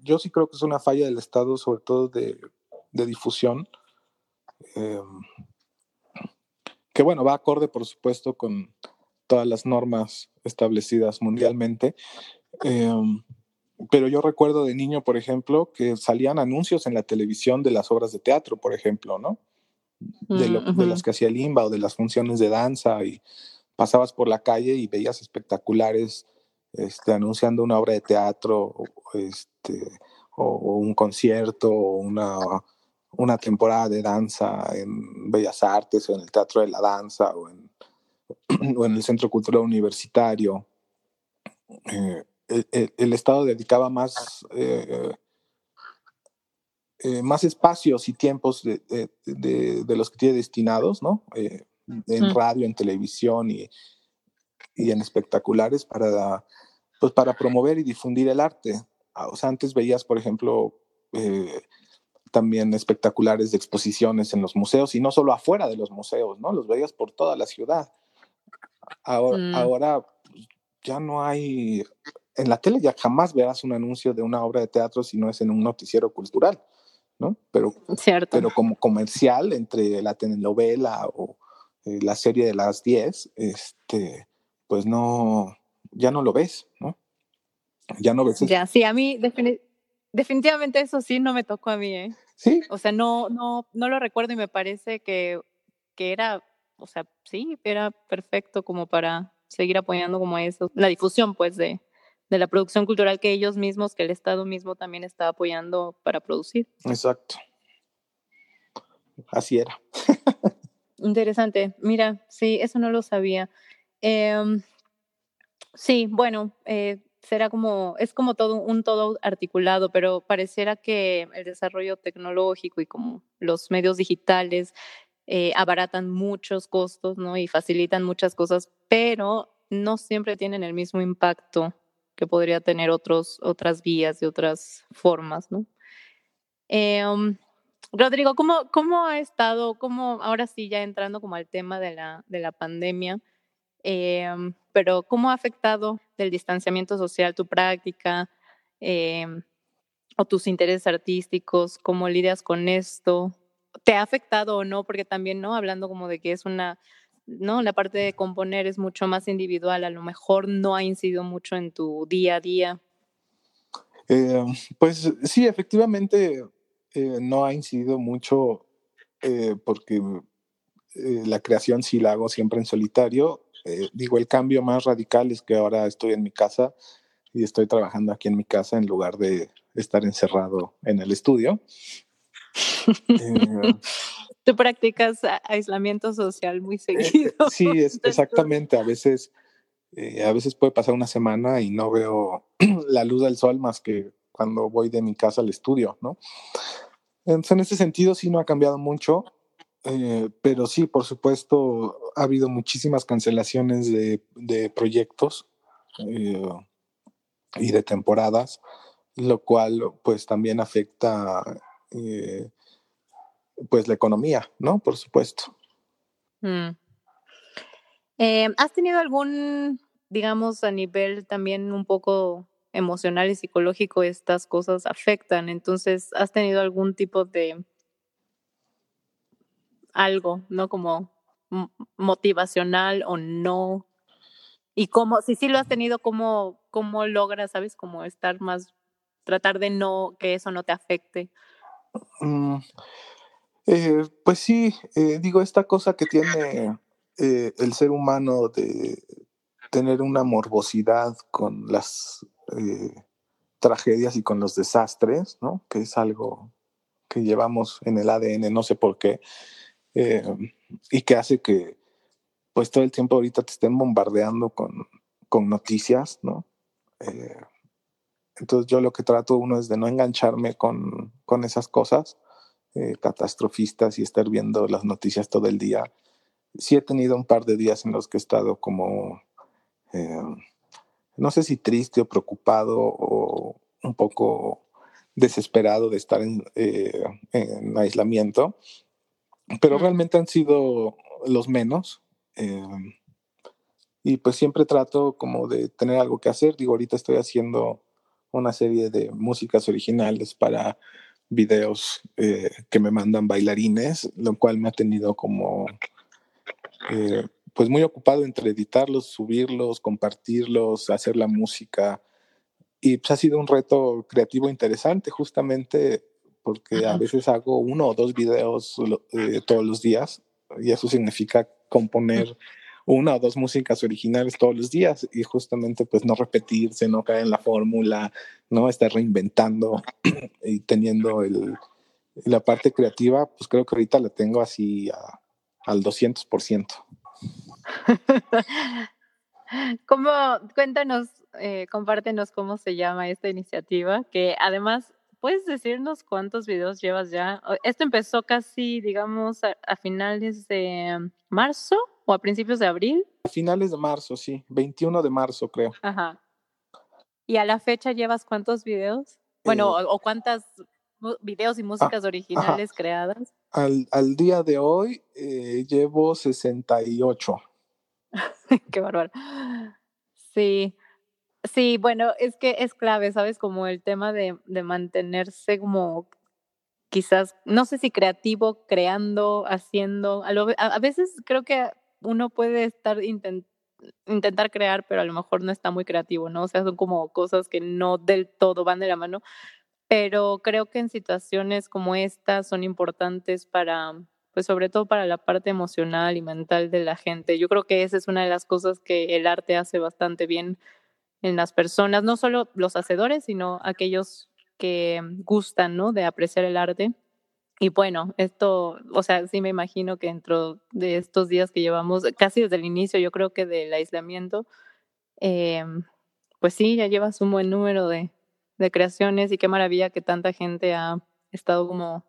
yo sí creo que es una falla del Estado, sobre todo de, de difusión, Em, que bueno, va acorde por supuesto con todas las normas establecidas mundialmente. Em, pero yo recuerdo de niño, por ejemplo, que salían anuncios en la televisión de las obras de teatro, por ejemplo, ¿no? De, de las que hacía Limba o de las funciones de danza y pasabas por la calle y veías espectaculares este, anunciando una obra de teatro este, o un concierto o una una temporada de danza en Bellas Artes o en el Teatro de la Danza o en, <clears throat> en el Centro Cultural Universitario. Eh, el, Estado dedicaba más, eh, eh, más espacios y tiempos de, de, los que tiene destinados, ¿no? en radio, en televisión y, y, en espectaculares para, pues para promover y difundir el arte. Ah, o sea, antes veías, por ejemplo, también espectaculares de exposiciones en los museos y no solo afuera de los museos, ¿no? Los veías por toda la ciudad. Ahora, mm. ahora ya no hay, en la tele ya jamás verás un anuncio de una obra de teatro si no es en un noticiero cultural, ¿no? Pero, Cierto. pero como comercial entre la telenovela o eh, la serie de las 10, este, pues no, ya no lo ves, ¿no? Ya no ves. Ya, sí, a mí definitivamente Definitivamente eso sí no me tocó a mí, ¿eh? Sí. O sea, no, no, no lo recuerdo y me parece que, que era, o sea, sí, era perfecto como para seguir apoyando como eso, la difusión pues de, de la producción cultural que ellos mismos, que el Estado mismo también está apoyando para producir. Exacto. Así era. <laughs> Interesante. Mira, sí, eso no lo sabía. Em, sí, bueno, eh, será como, es como todo un todo articulado, pero pareciera que el desarrollo tecnológico y como los medios digitales eh, abaratan muchos costos, ¿no? Y facilitan muchas cosas, pero no siempre tienen el mismo impacto que podría tener otros, otras vías y otras formas, ¿no? Em, Rodrigo, ¿cómo, ¿cómo ha estado, cómo, ahora sí ya entrando como al tema de la, de la pandemia, Em, pero ¿cómo ha afectado del distanciamiento social tu práctica em, o tus intereses artísticos? ¿Cómo lidias con esto? ¿Te ha afectado o no? Porque también, ¿no? Hablando como de que es una, ¿no? La parte de componer es mucho más individual, a lo mejor no ha incidido mucho en tu día a día. Eh, pues sí, efectivamente eh, no ha incidido mucho eh, porque la creación sí la hago siempre en solitario eh, digo, el cambio más radical es que ahora estoy en mi casa y estoy trabajando aquí en mi casa en lugar de estar encerrado en el estudio. <laughs> Eh, Tú practicas aislamiento social muy eh, seguido. sí, es, <laughs> exactamente. A veces, a veces puede pasar una semana y no veo <clears throat> la luz del sol más que cuando voy de mi casa al estudio, ¿no? Entonces, en ese sentido sí no ha cambiado mucho. Eh, pero sí, por supuesto, ha habido muchísimas cancelaciones de, proyectos eh, y de temporadas, lo cual pues también afecta eh, pues la economía, ¿no? Por supuesto. Mm. ¿Has tenido algún, digamos, a nivel también un poco emocional y psicológico, estas cosas afectan? Entonces, ¿has tenido algún tipo de algo, ¿no? Como motivacional o no. Y cómo, si sí lo has tenido, ¿cómo, cómo logras, sabes, como estar más, tratar de no, que eso no te afecte? Mm, eh, pues sí, eh, digo, esta cosa que tiene eh, el ser humano de tener una morbosidad con las tragedias y con los desastres, ¿no? Que es algo que llevamos en el ADN, no sé por qué. Eh, y que hace que pues todo el tiempo ahorita te estén bombardeando con, con noticias, ¿no? Eh, entonces yo lo que trato uno es de no engancharme con, con esas cosas eh, catastrofistas y estar viendo las noticias todo el día. Sí he tenido un par de días en los que he estado como, no sé si triste o preocupado o un poco desesperado de estar en, en aislamiento, pero realmente han sido los menos. Em, y pues siempre trato como de tener algo que hacer. Digo, ahorita estoy haciendo una serie de músicas originales para videos eh, que me mandan bailarines, lo cual me ha tenido como eh, pues muy ocupado entre editarlos, subirlos, compartirlos, hacer la música. Y pues ha sido un reto creativo interesante, justamente porque a veces hago uno o dos videos eh, todos los días y eso significa componer una o dos músicas originales todos los días y justamente pues no repetirse, no caer en la fórmula, no estar reinventando <clears throat> y teniendo el, la parte creativa, pues creo que ahorita la tengo así al 200%. <laughs> ¿Cómo, cuéntanos, eh, compártenos cómo se llama esta iniciativa, que además ¿Puedes decirnos cuántos videos llevas ya? Esto empezó casi, digamos, a, finales de marzo o a principios de abril. A finales de marzo, sí, 21 de marzo creo. Ajá. ¿Y a la fecha llevas cuántos videos? Bueno, eh, o, cuántas videos y ah, músicas originales creadas. Al, al, día de hoy eh, llevo 68. <laughs> Qué bárbaro. Sí, Sí, bueno, es que es clave, ¿sabes? Como el tema de, mantenerse como quizás, no sé si creativo, creando, haciendo. A, a, veces creo que uno puede estar intentar crear, pero a lo mejor no está muy creativo, ¿no? O sea, son como cosas que no del todo van de la mano. Pero creo que en situaciones como estas son importantes para, pues sobre todo para la parte emocional y mental de la gente. Yo creo que esa es una de las cosas que el arte hace bastante bien en las personas, no solo los hacedores, sino aquellos que gustan, ¿no? De apreciar el arte. Y bueno, esto, o sea, sí me imagino que dentro de estos días que llevamos, casi desde el inicio, yo creo que del aislamiento, eh, pues sí, ya llevas un buen número de, de, creaciones y qué maravilla que tanta gente ha estado como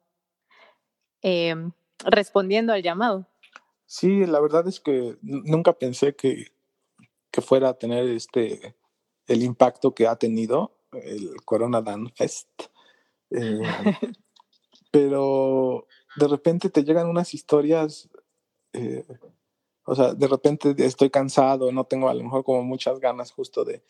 eh, respondiendo al llamado. Sí, la verdad es que nunca pensé que, que fuera a tener este el impacto que ha tenido el Corona Dan Fest. Eh, pero de repente te llegan unas historias, eh, o sea, de repente estoy cansado, no tengo a lo mejor como muchas ganas justo de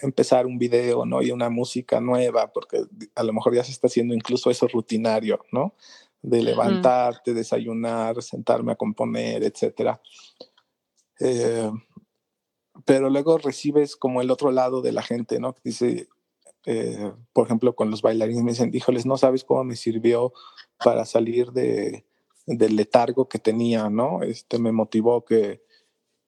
empezar un video, ¿no? Y una música nueva, porque a lo mejor ya se está haciendo incluso eso rutinario, ¿no? De levantarte, desayunar, sentarme a componer, etcétera. Eh, pero luego recibes como el otro lado de la gente, ¿no? Dice, eh, por ejemplo, con los bailarines me dicen, híjoles, no sabes cómo me sirvió para salir de, del letargo que tenía, ¿no? Este, me motivó que,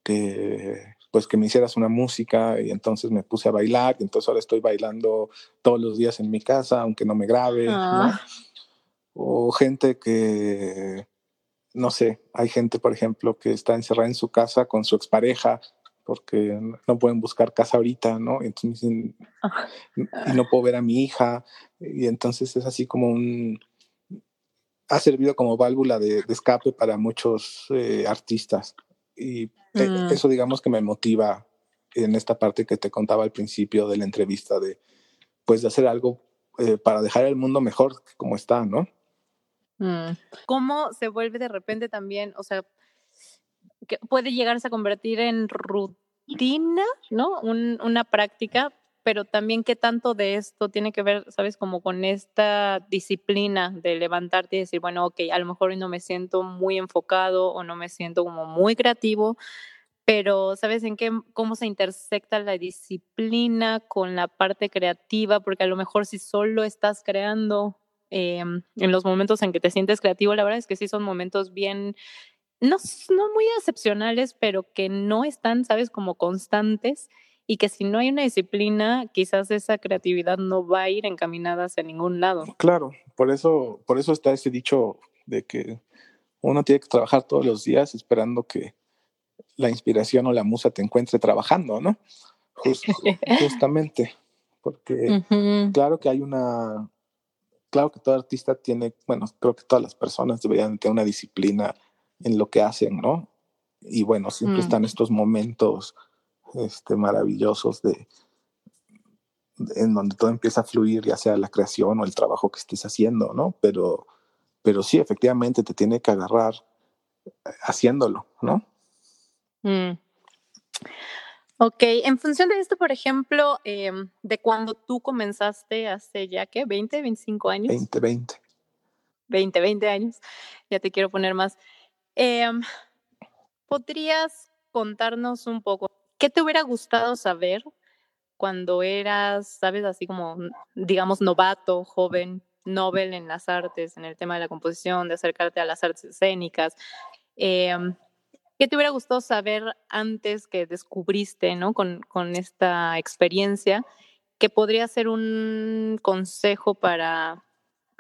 que, pues que me hicieras una música y entonces me puse a bailar y entonces ahora estoy bailando todos los días en mi casa, aunque no me grabe, ¿no? Ah. O gente que, no sé, hay gente, por ejemplo, que está encerrada en su casa con su expareja porque no pueden buscar casa ahorita, ¿no? Entonces y no puedo ver a mi hija, y entonces es así como un, ha servido como válvula de, escape para muchos eh, artistas. Y e, mm. eso digamos que me motiva en esta parte que te contaba al principio de la entrevista de, pues, de hacer algo eh, para dejar el mundo mejor como está, ¿no? Mm. ¿Cómo se vuelve de repente también, o sea, que puede llegarse a convertir en rutina, ¿no? una práctica, pero también qué tanto de esto tiene que ver, sabes, como con esta disciplina de levantarte y decir, bueno, ok, a lo mejor hoy no me siento muy enfocado o no me siento como muy creativo, pero ¿sabes en qué, cómo se intersecta la disciplina con la parte creativa? Porque a lo mejor si solo estás creando em, en los momentos en que te sientes creativo, la verdad es que sí son momentos bien, no, no muy excepcionales, pero que no están, ¿sabes? Como constantes y que si no hay una disciplina, quizás esa creatividad no va a ir encaminada hacia ningún lado. Claro, por eso, por eso está ese dicho de que uno tiene que trabajar todos los días esperando que la inspiración o la musa te encuentre trabajando, ¿no? <laughs> justamente, porque claro que hay una, claro que todo artista tiene, bueno, creo que todas las personas deberían tener una disciplina en lo que hacen, ¿no? Y bueno, siempre mm. están estos momentos este, maravillosos de, en donde todo empieza a fluir, ya sea la creación o el trabajo que estés haciendo, ¿no? Pero, pero sí, efectivamente te tiene que agarrar eh, haciéndolo, ¿no? Mm. Ok, en función de esto, por ejemplo, em, de cuando tú comenzaste hace ya, ¿qué? ¿20, 25 años? 20, 20. 20, 20 años. Ya te quiero poner más. Em, ¿Podrías contarnos un poco qué te hubiera gustado saber cuando eras, sabes, así como, digamos, novato, joven, Nobel en las artes, en el tema de la composición, de acercarte a las artes escénicas? Eh, ¿Qué te hubiera gustado saber antes que descubriste, ¿no? Con, con esta experiencia, que podría ser un consejo para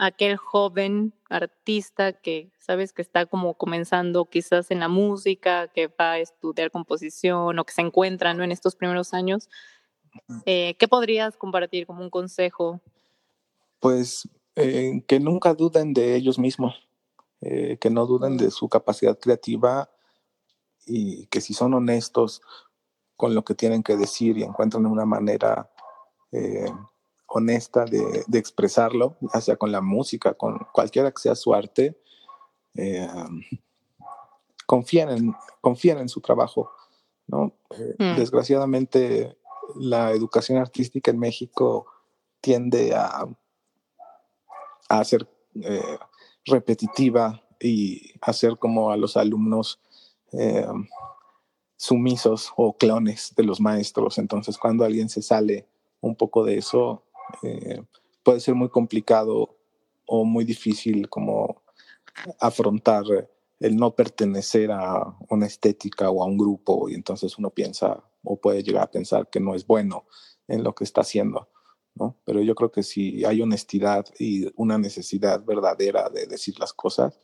aquel joven artista que sabes que está como comenzando quizás en la música, que va a estudiar composición o que se encuentra ¿no? en estos primeros años. Eh, ¿Qué podrías compartir como un consejo? Pues eh, que nunca duden de ellos mismos, eh, que no duden de su capacidad creativa y que si son honestos con lo que tienen que decir y encuentran una manera honesta de, expresarlo, ya sea con la música, con cualquiera que sea su arte, eh, confíen, en, confíen en su trabajo. ¿no? Eh, mm. Desgraciadamente, la educación artística en México tiende a, a ser repetitiva y hacer como a los alumnos eh, sumisos o clones de los maestros. Entonces, cuando alguien se sale un poco de eso, eh, puede ser muy complicado o muy difícil como afrontar el no pertenecer a una estética o a un grupo y entonces uno piensa o puede llegar a pensar que no es bueno en lo que está haciendo, ¿no? Pero yo creo que si hay honestidad y una necesidad verdadera de decir las cosas,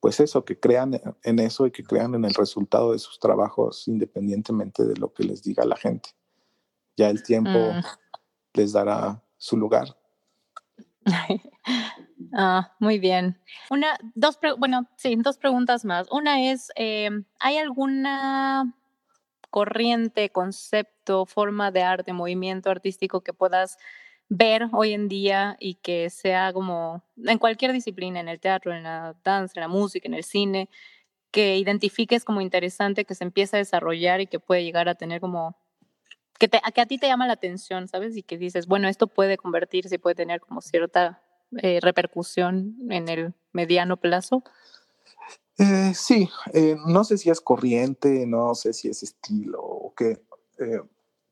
pues eso, que crean en eso y que crean en el resultado de sus trabajos independientemente de lo que les diga la gente. Ya el tiempo mm. les dará su lugar. <laughs> ah, muy bien. Una, dos, bueno, sí, dos preguntas más. Una es, em, ¿hay alguna corriente, concepto, forma de arte, movimiento artístico que puedas ver hoy en día y que sea como en cualquier disciplina, en el teatro, en la danza, en la música, en el cine, que identifiques como interesante, que se empieza a desarrollar y que puede llegar a tener como, que, te, que a ti te llama la atención, ¿sabes? Y que dices, bueno, esto puede convertirse, puede tener como cierta eh, repercusión en el mediano plazo. Eh, sí, eh, no sé si es corriente, no sé si es estilo o qué.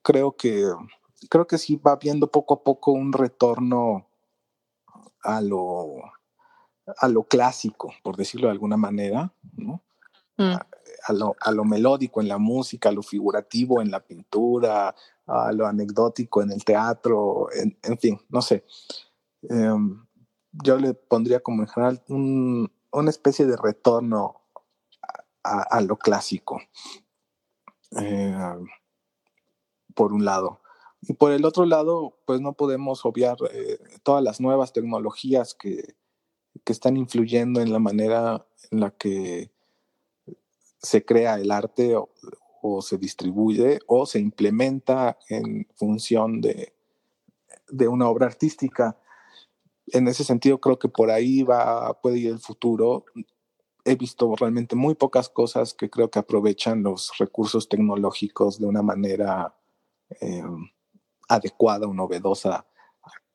creo que creo que sí va viendo poco a poco un retorno a lo, a lo clásico, por decirlo de alguna manera, ¿no? Mm. A, lo, a, lo, melódico en la música, a lo figurativo en la pintura, a lo anecdótico en el teatro, en, fin, no sé. Em, yo le pondría como en general una especie de retorno a, lo clásico, em, por un lado. Y por el otro lado, pues no podemos obviar eh, todas las nuevas tecnologías que, que, están influyendo en la manera en la que se crea el arte o, se distribuye o se implementa en función de, de, una obra artística. En ese sentido, creo que por ahí va, puede ir el futuro. he visto realmente muy pocas cosas que creo que aprovechan los recursos tecnológicos de una manera eh, adecuada o novedosa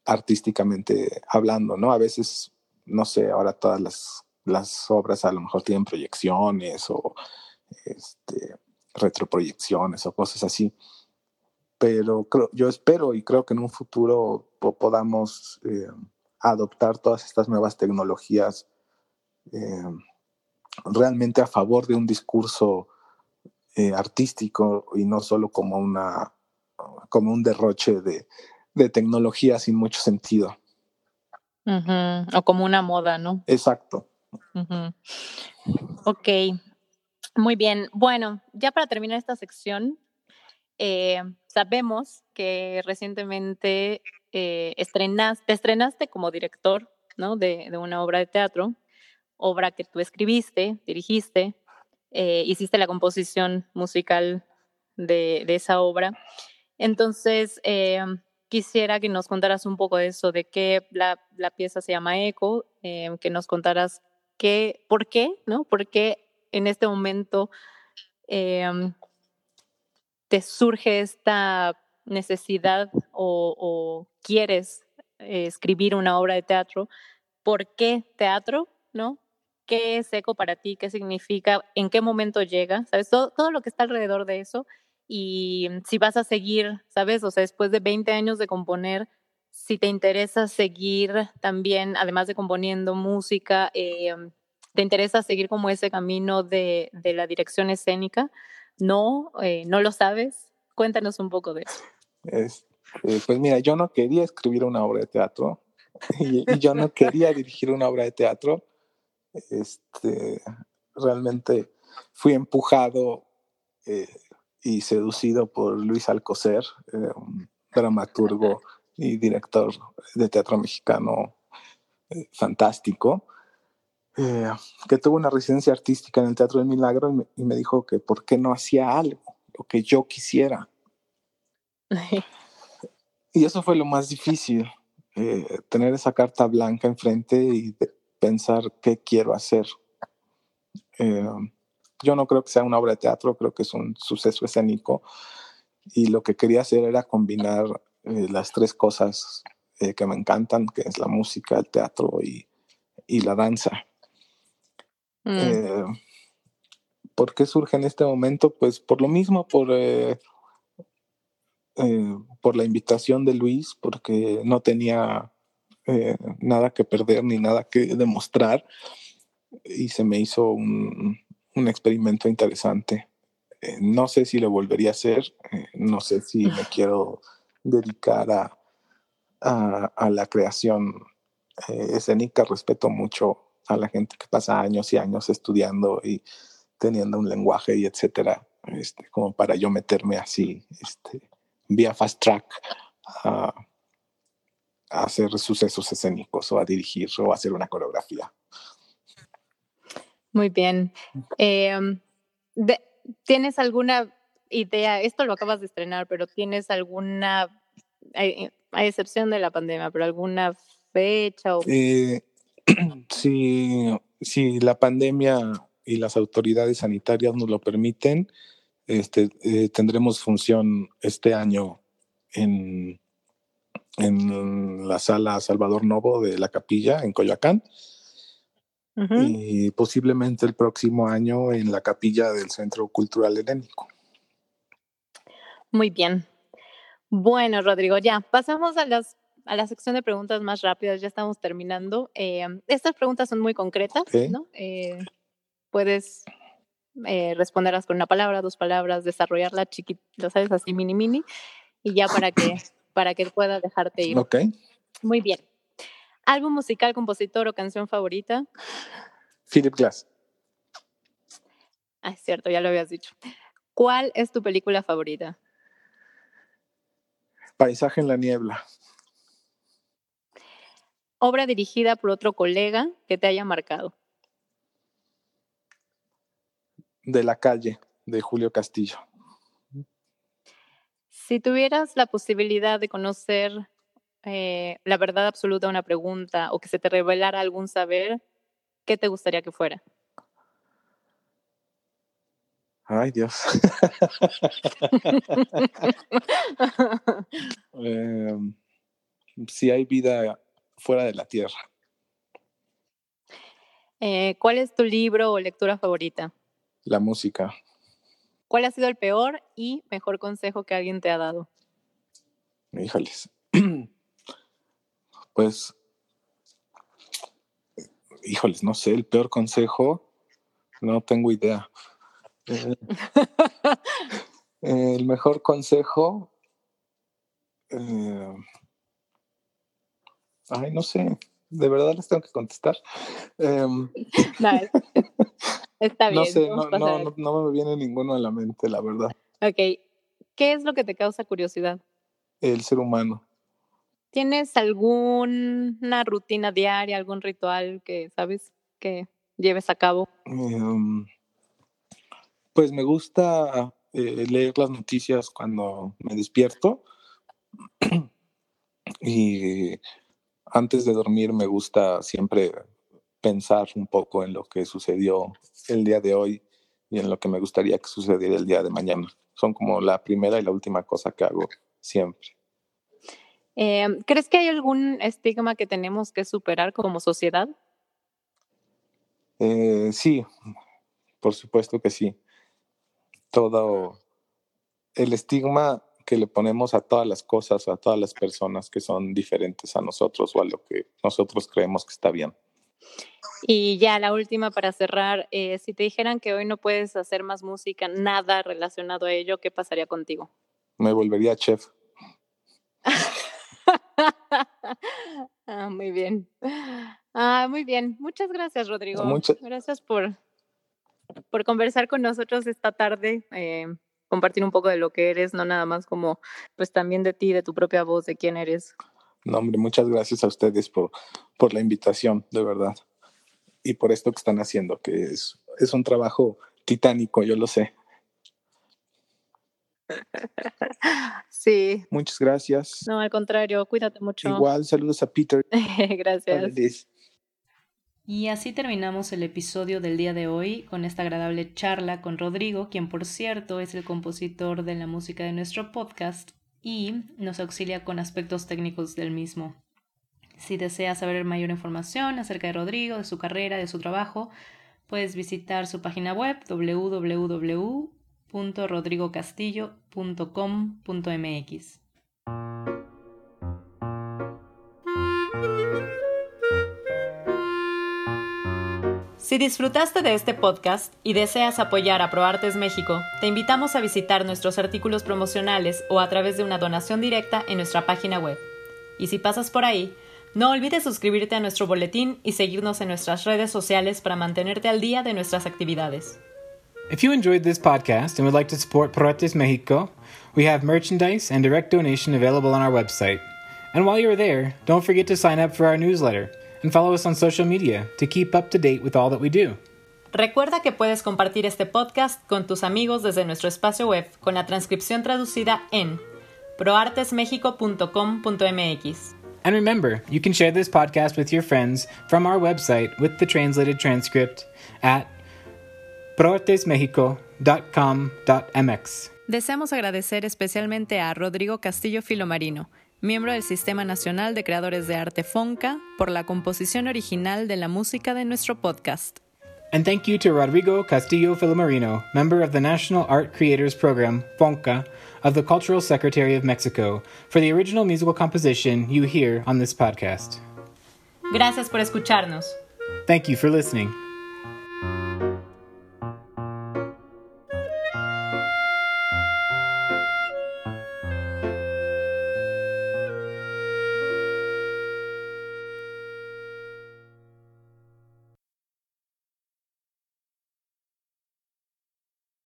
artísticamente hablando, ¿no? A veces, no sé, ahora todas las, las obras a lo mejor tienen proyecciones o este, retroproyecciones o cosas así. Pero creo, yo espero y creo que en un futuro podamos eh, adoptar todas estas nuevas tecnologías eh, realmente a favor de un discurso eh, artístico y no solo como, una, como un derroche de, de tecnología sin mucho sentido. O como una moda, ¿no? Exacto. Ok, muy bien. Bueno, ya para terminar esta sección, eh, sabemos que recientemente eh, te estrenaste como director ¿no? de, de, una obra de teatro, obra que tú escribiste, dirigiste, eh, hiciste la composición musical de, de esa obra. Entonces, eh, quisiera que nos contaras un poco de eso, de qué la, la pieza se llama Eco, que nos contaras por qué, ¿no? ¿Por qué en este momento eh, te surge esta necesidad o, o quieres eh, escribir una obra de teatro? ¿Por qué teatro, no? ¿Qué es Eco para ti? ¿Qué significa? ¿En qué momento llega? ¿Sabes? Todo, todo lo que está alrededor de eso y si vas a seguir, ¿sabes? O sea, después de 20 años de componer, si te interesa seguir también, además de componiendo música, eh, te interesa seguir como ese camino de, de la dirección escénica, ¿no? Eh, ¿No lo sabes? Cuéntanos un poco de eso. Es, eh, pues mira, yo no quería escribir una obra de teatro <laughs> y, y yo no quería dirigir una obra de teatro. Este, realmente fui empujado eh, y seducido por Luis Alcocer, eh, un dramaturgo y director de teatro mexicano eh, fantástico, eh, que tuvo una residencia artística en el Teatro del Milagro y me, y me, dijo que por qué no hacía algo, lo que yo quisiera. <laughs> y eso fue lo más difícil, eh, tener esa carta blanca enfrente y pensar qué quiero hacer. Eh, yo no creo que sea una obra de teatro, creo que es un suceso escénico y lo que quería hacer era combinar eh, las tres cosas eh, que me encantan, que es la música, el teatro y, y la danza. Mm. Eh, ¿Por qué surge en este momento? Pues por lo mismo, por, eh, por la invitación de Luis, porque no tenía nada que perder ni nada que demostrar y se me hizo un, un experimento interesante. Eh, no sé si lo volvería a hacer, eh, no sé si me <laughs> quiero dedicar a, a, a la creación eh, escénica. Respeto mucho a la gente que pasa años y años estudiando y teniendo un lenguaje y etcétera, este, como para yo meterme así, este, vía fast track a, a hacer sucesos escénicos o a dirigir o a hacer una coreografía. Muy bien. Eh, de, ¿Tienes alguna idea? Esto lo acabas de estrenar, pero ¿tienes alguna, a, a excepción de la pandemia, pero alguna fecha? O... Eh, <clears throat> si, si la pandemia y las autoridades sanitarias nos lo permiten, este, eh, tendremos función este año en, en la sala Salvador Novo de la capilla en Coyoacán. Uh -huh. y posiblemente el próximo año en la capilla del Centro Cultural Helénico. Muy bien. Bueno, Rodrigo, ya pasamos a, las, a la sección de preguntas más rápidas, ya estamos terminando. Eh, estas preguntas son muy concretas. ¿no? Eh, puedes eh, responderlas con una palabra, dos palabras, desarrollarla chiquita, lo sabes, así mini mini, y ya para que, para que pueda dejarte ir. Ok. Muy bien. ¿Álbum musical, compositor o canción favorita? Philip Glass. Ah, es cierto, ya lo habías dicho. ¿Cuál es tu película favorita? Paisaje en la niebla. Obra dirigida por otro colega que te haya marcado. De la calle, de Julio Castillo. Si tuvieras la posibilidad de conocer eh, la verdad absoluta a una pregunta o que se te revelara algún saber, ¿qué te gustaría que fuera? Ay, Dios. <laughs> eh, si hay vida fuera de la Tierra. Eh, ¿Cuál es tu libro o lectura favorita? La música. ¿Cuál ha sido el peor y mejor consejo que alguien te ha dado? Híjoles. <clears throat> pues, híjoles, no sé, el peor consejo, no tengo idea. <laughs> Eh, el mejor consejo, eh, ay, no sé, de verdad les tengo que contestar. <laughs> Um, <laughs> está bien. No sé, no, no, no, me viene ninguno a la mente, la verdad. Ok, ¿qué es lo que te causa curiosidad? El ser humano. ¿Tienes alguna rutina diaria, algún ritual que sabes que lleves a cabo? Um, pues me gusta eh, leer las noticias cuando me despierto <clears throat> y antes de dormir me gusta siempre pensar un poco en lo que sucedió el día de hoy y en lo que me gustaría que sucediera el día de mañana. Son como la primera y la última cosa que hago siempre. Em, ¿Crees que hay algún estigma que tenemos que superar como sociedad? Eh, sí, por supuesto que sí. Todo el estigma que le ponemos a todas las cosas, a todas las personas que son diferentes a nosotros o a lo que nosotros creemos que está bien. Y ya la última para cerrar, eh, si te dijeran que hoy no puedes hacer más música, nada relacionado a ello, ¿qué pasaría contigo? Me volvería chef. <laughs> ah, muy bien. Ah, muy bien. Muchas gracias, Rodrigo. Muchas gracias por, por conversar con nosotros esta tarde. Eh, compartir un poco de lo que eres, no nada más como, pues también de ti, de tu propia voz, de quién eres. No, hombre, muchas gracias a ustedes por, por la invitación, de verdad. Y por esto que están haciendo, que es, es un trabajo titánico, yo lo sé. <laughs> Sí. Muchas gracias. No, al contrario, cuídate mucho. Igual, saludos a Peter. <laughs> gracias. Y así terminamos el episodio del día de hoy con esta agradable charla con Rodrigo, quien por cierto es el compositor de la música de nuestro podcast y nos auxilia con aspectos técnicos del mismo. Si deseas saber mayor información acerca de Rodrigo, de su carrera, de su trabajo, puedes visitar su página web www.rodrigocastillo.com.mx. Si disfrutaste de este podcast y deseas apoyar a ProArtes México, te invitamos a visitar nuestros artículos promocionales o a través de una donación directa en nuestra página web. Y si pasas por ahí, no olvides suscribirte a nuestro boletín y seguirnos en nuestras redes sociales para mantenerte al día de nuestras actividades. If you enjoyed this podcast and would like to support ProArtes Mexico, we have merchandise and direct donation available on our website. And while you're there, don't forget to sign up for our newsletter and follow us on social media to keep up to date with all that we do. Recuerda que puedes compartir este podcast con tus amigos desde nuestro espacio web con la transcripción traducida en proartesmexico.com.mx. And remember, you can share this podcast with your friends from our website with the translated transcript at proartesmexico.com.mx. Deseamos agradecer especialmente a Rodrigo Castillo Filomarino miembro del Sistema Nacional de Creadores de Arte FONCA, por la composición original de la música de nuestro podcast. And thank you to Rodrigo Castillo Filomarino, member of the National Art Creators Program, FONCA, of the Cultural Secretary of Mexico, for the original musical composition you hear on this podcast. Gracias por escucharnos. Thank you for listening.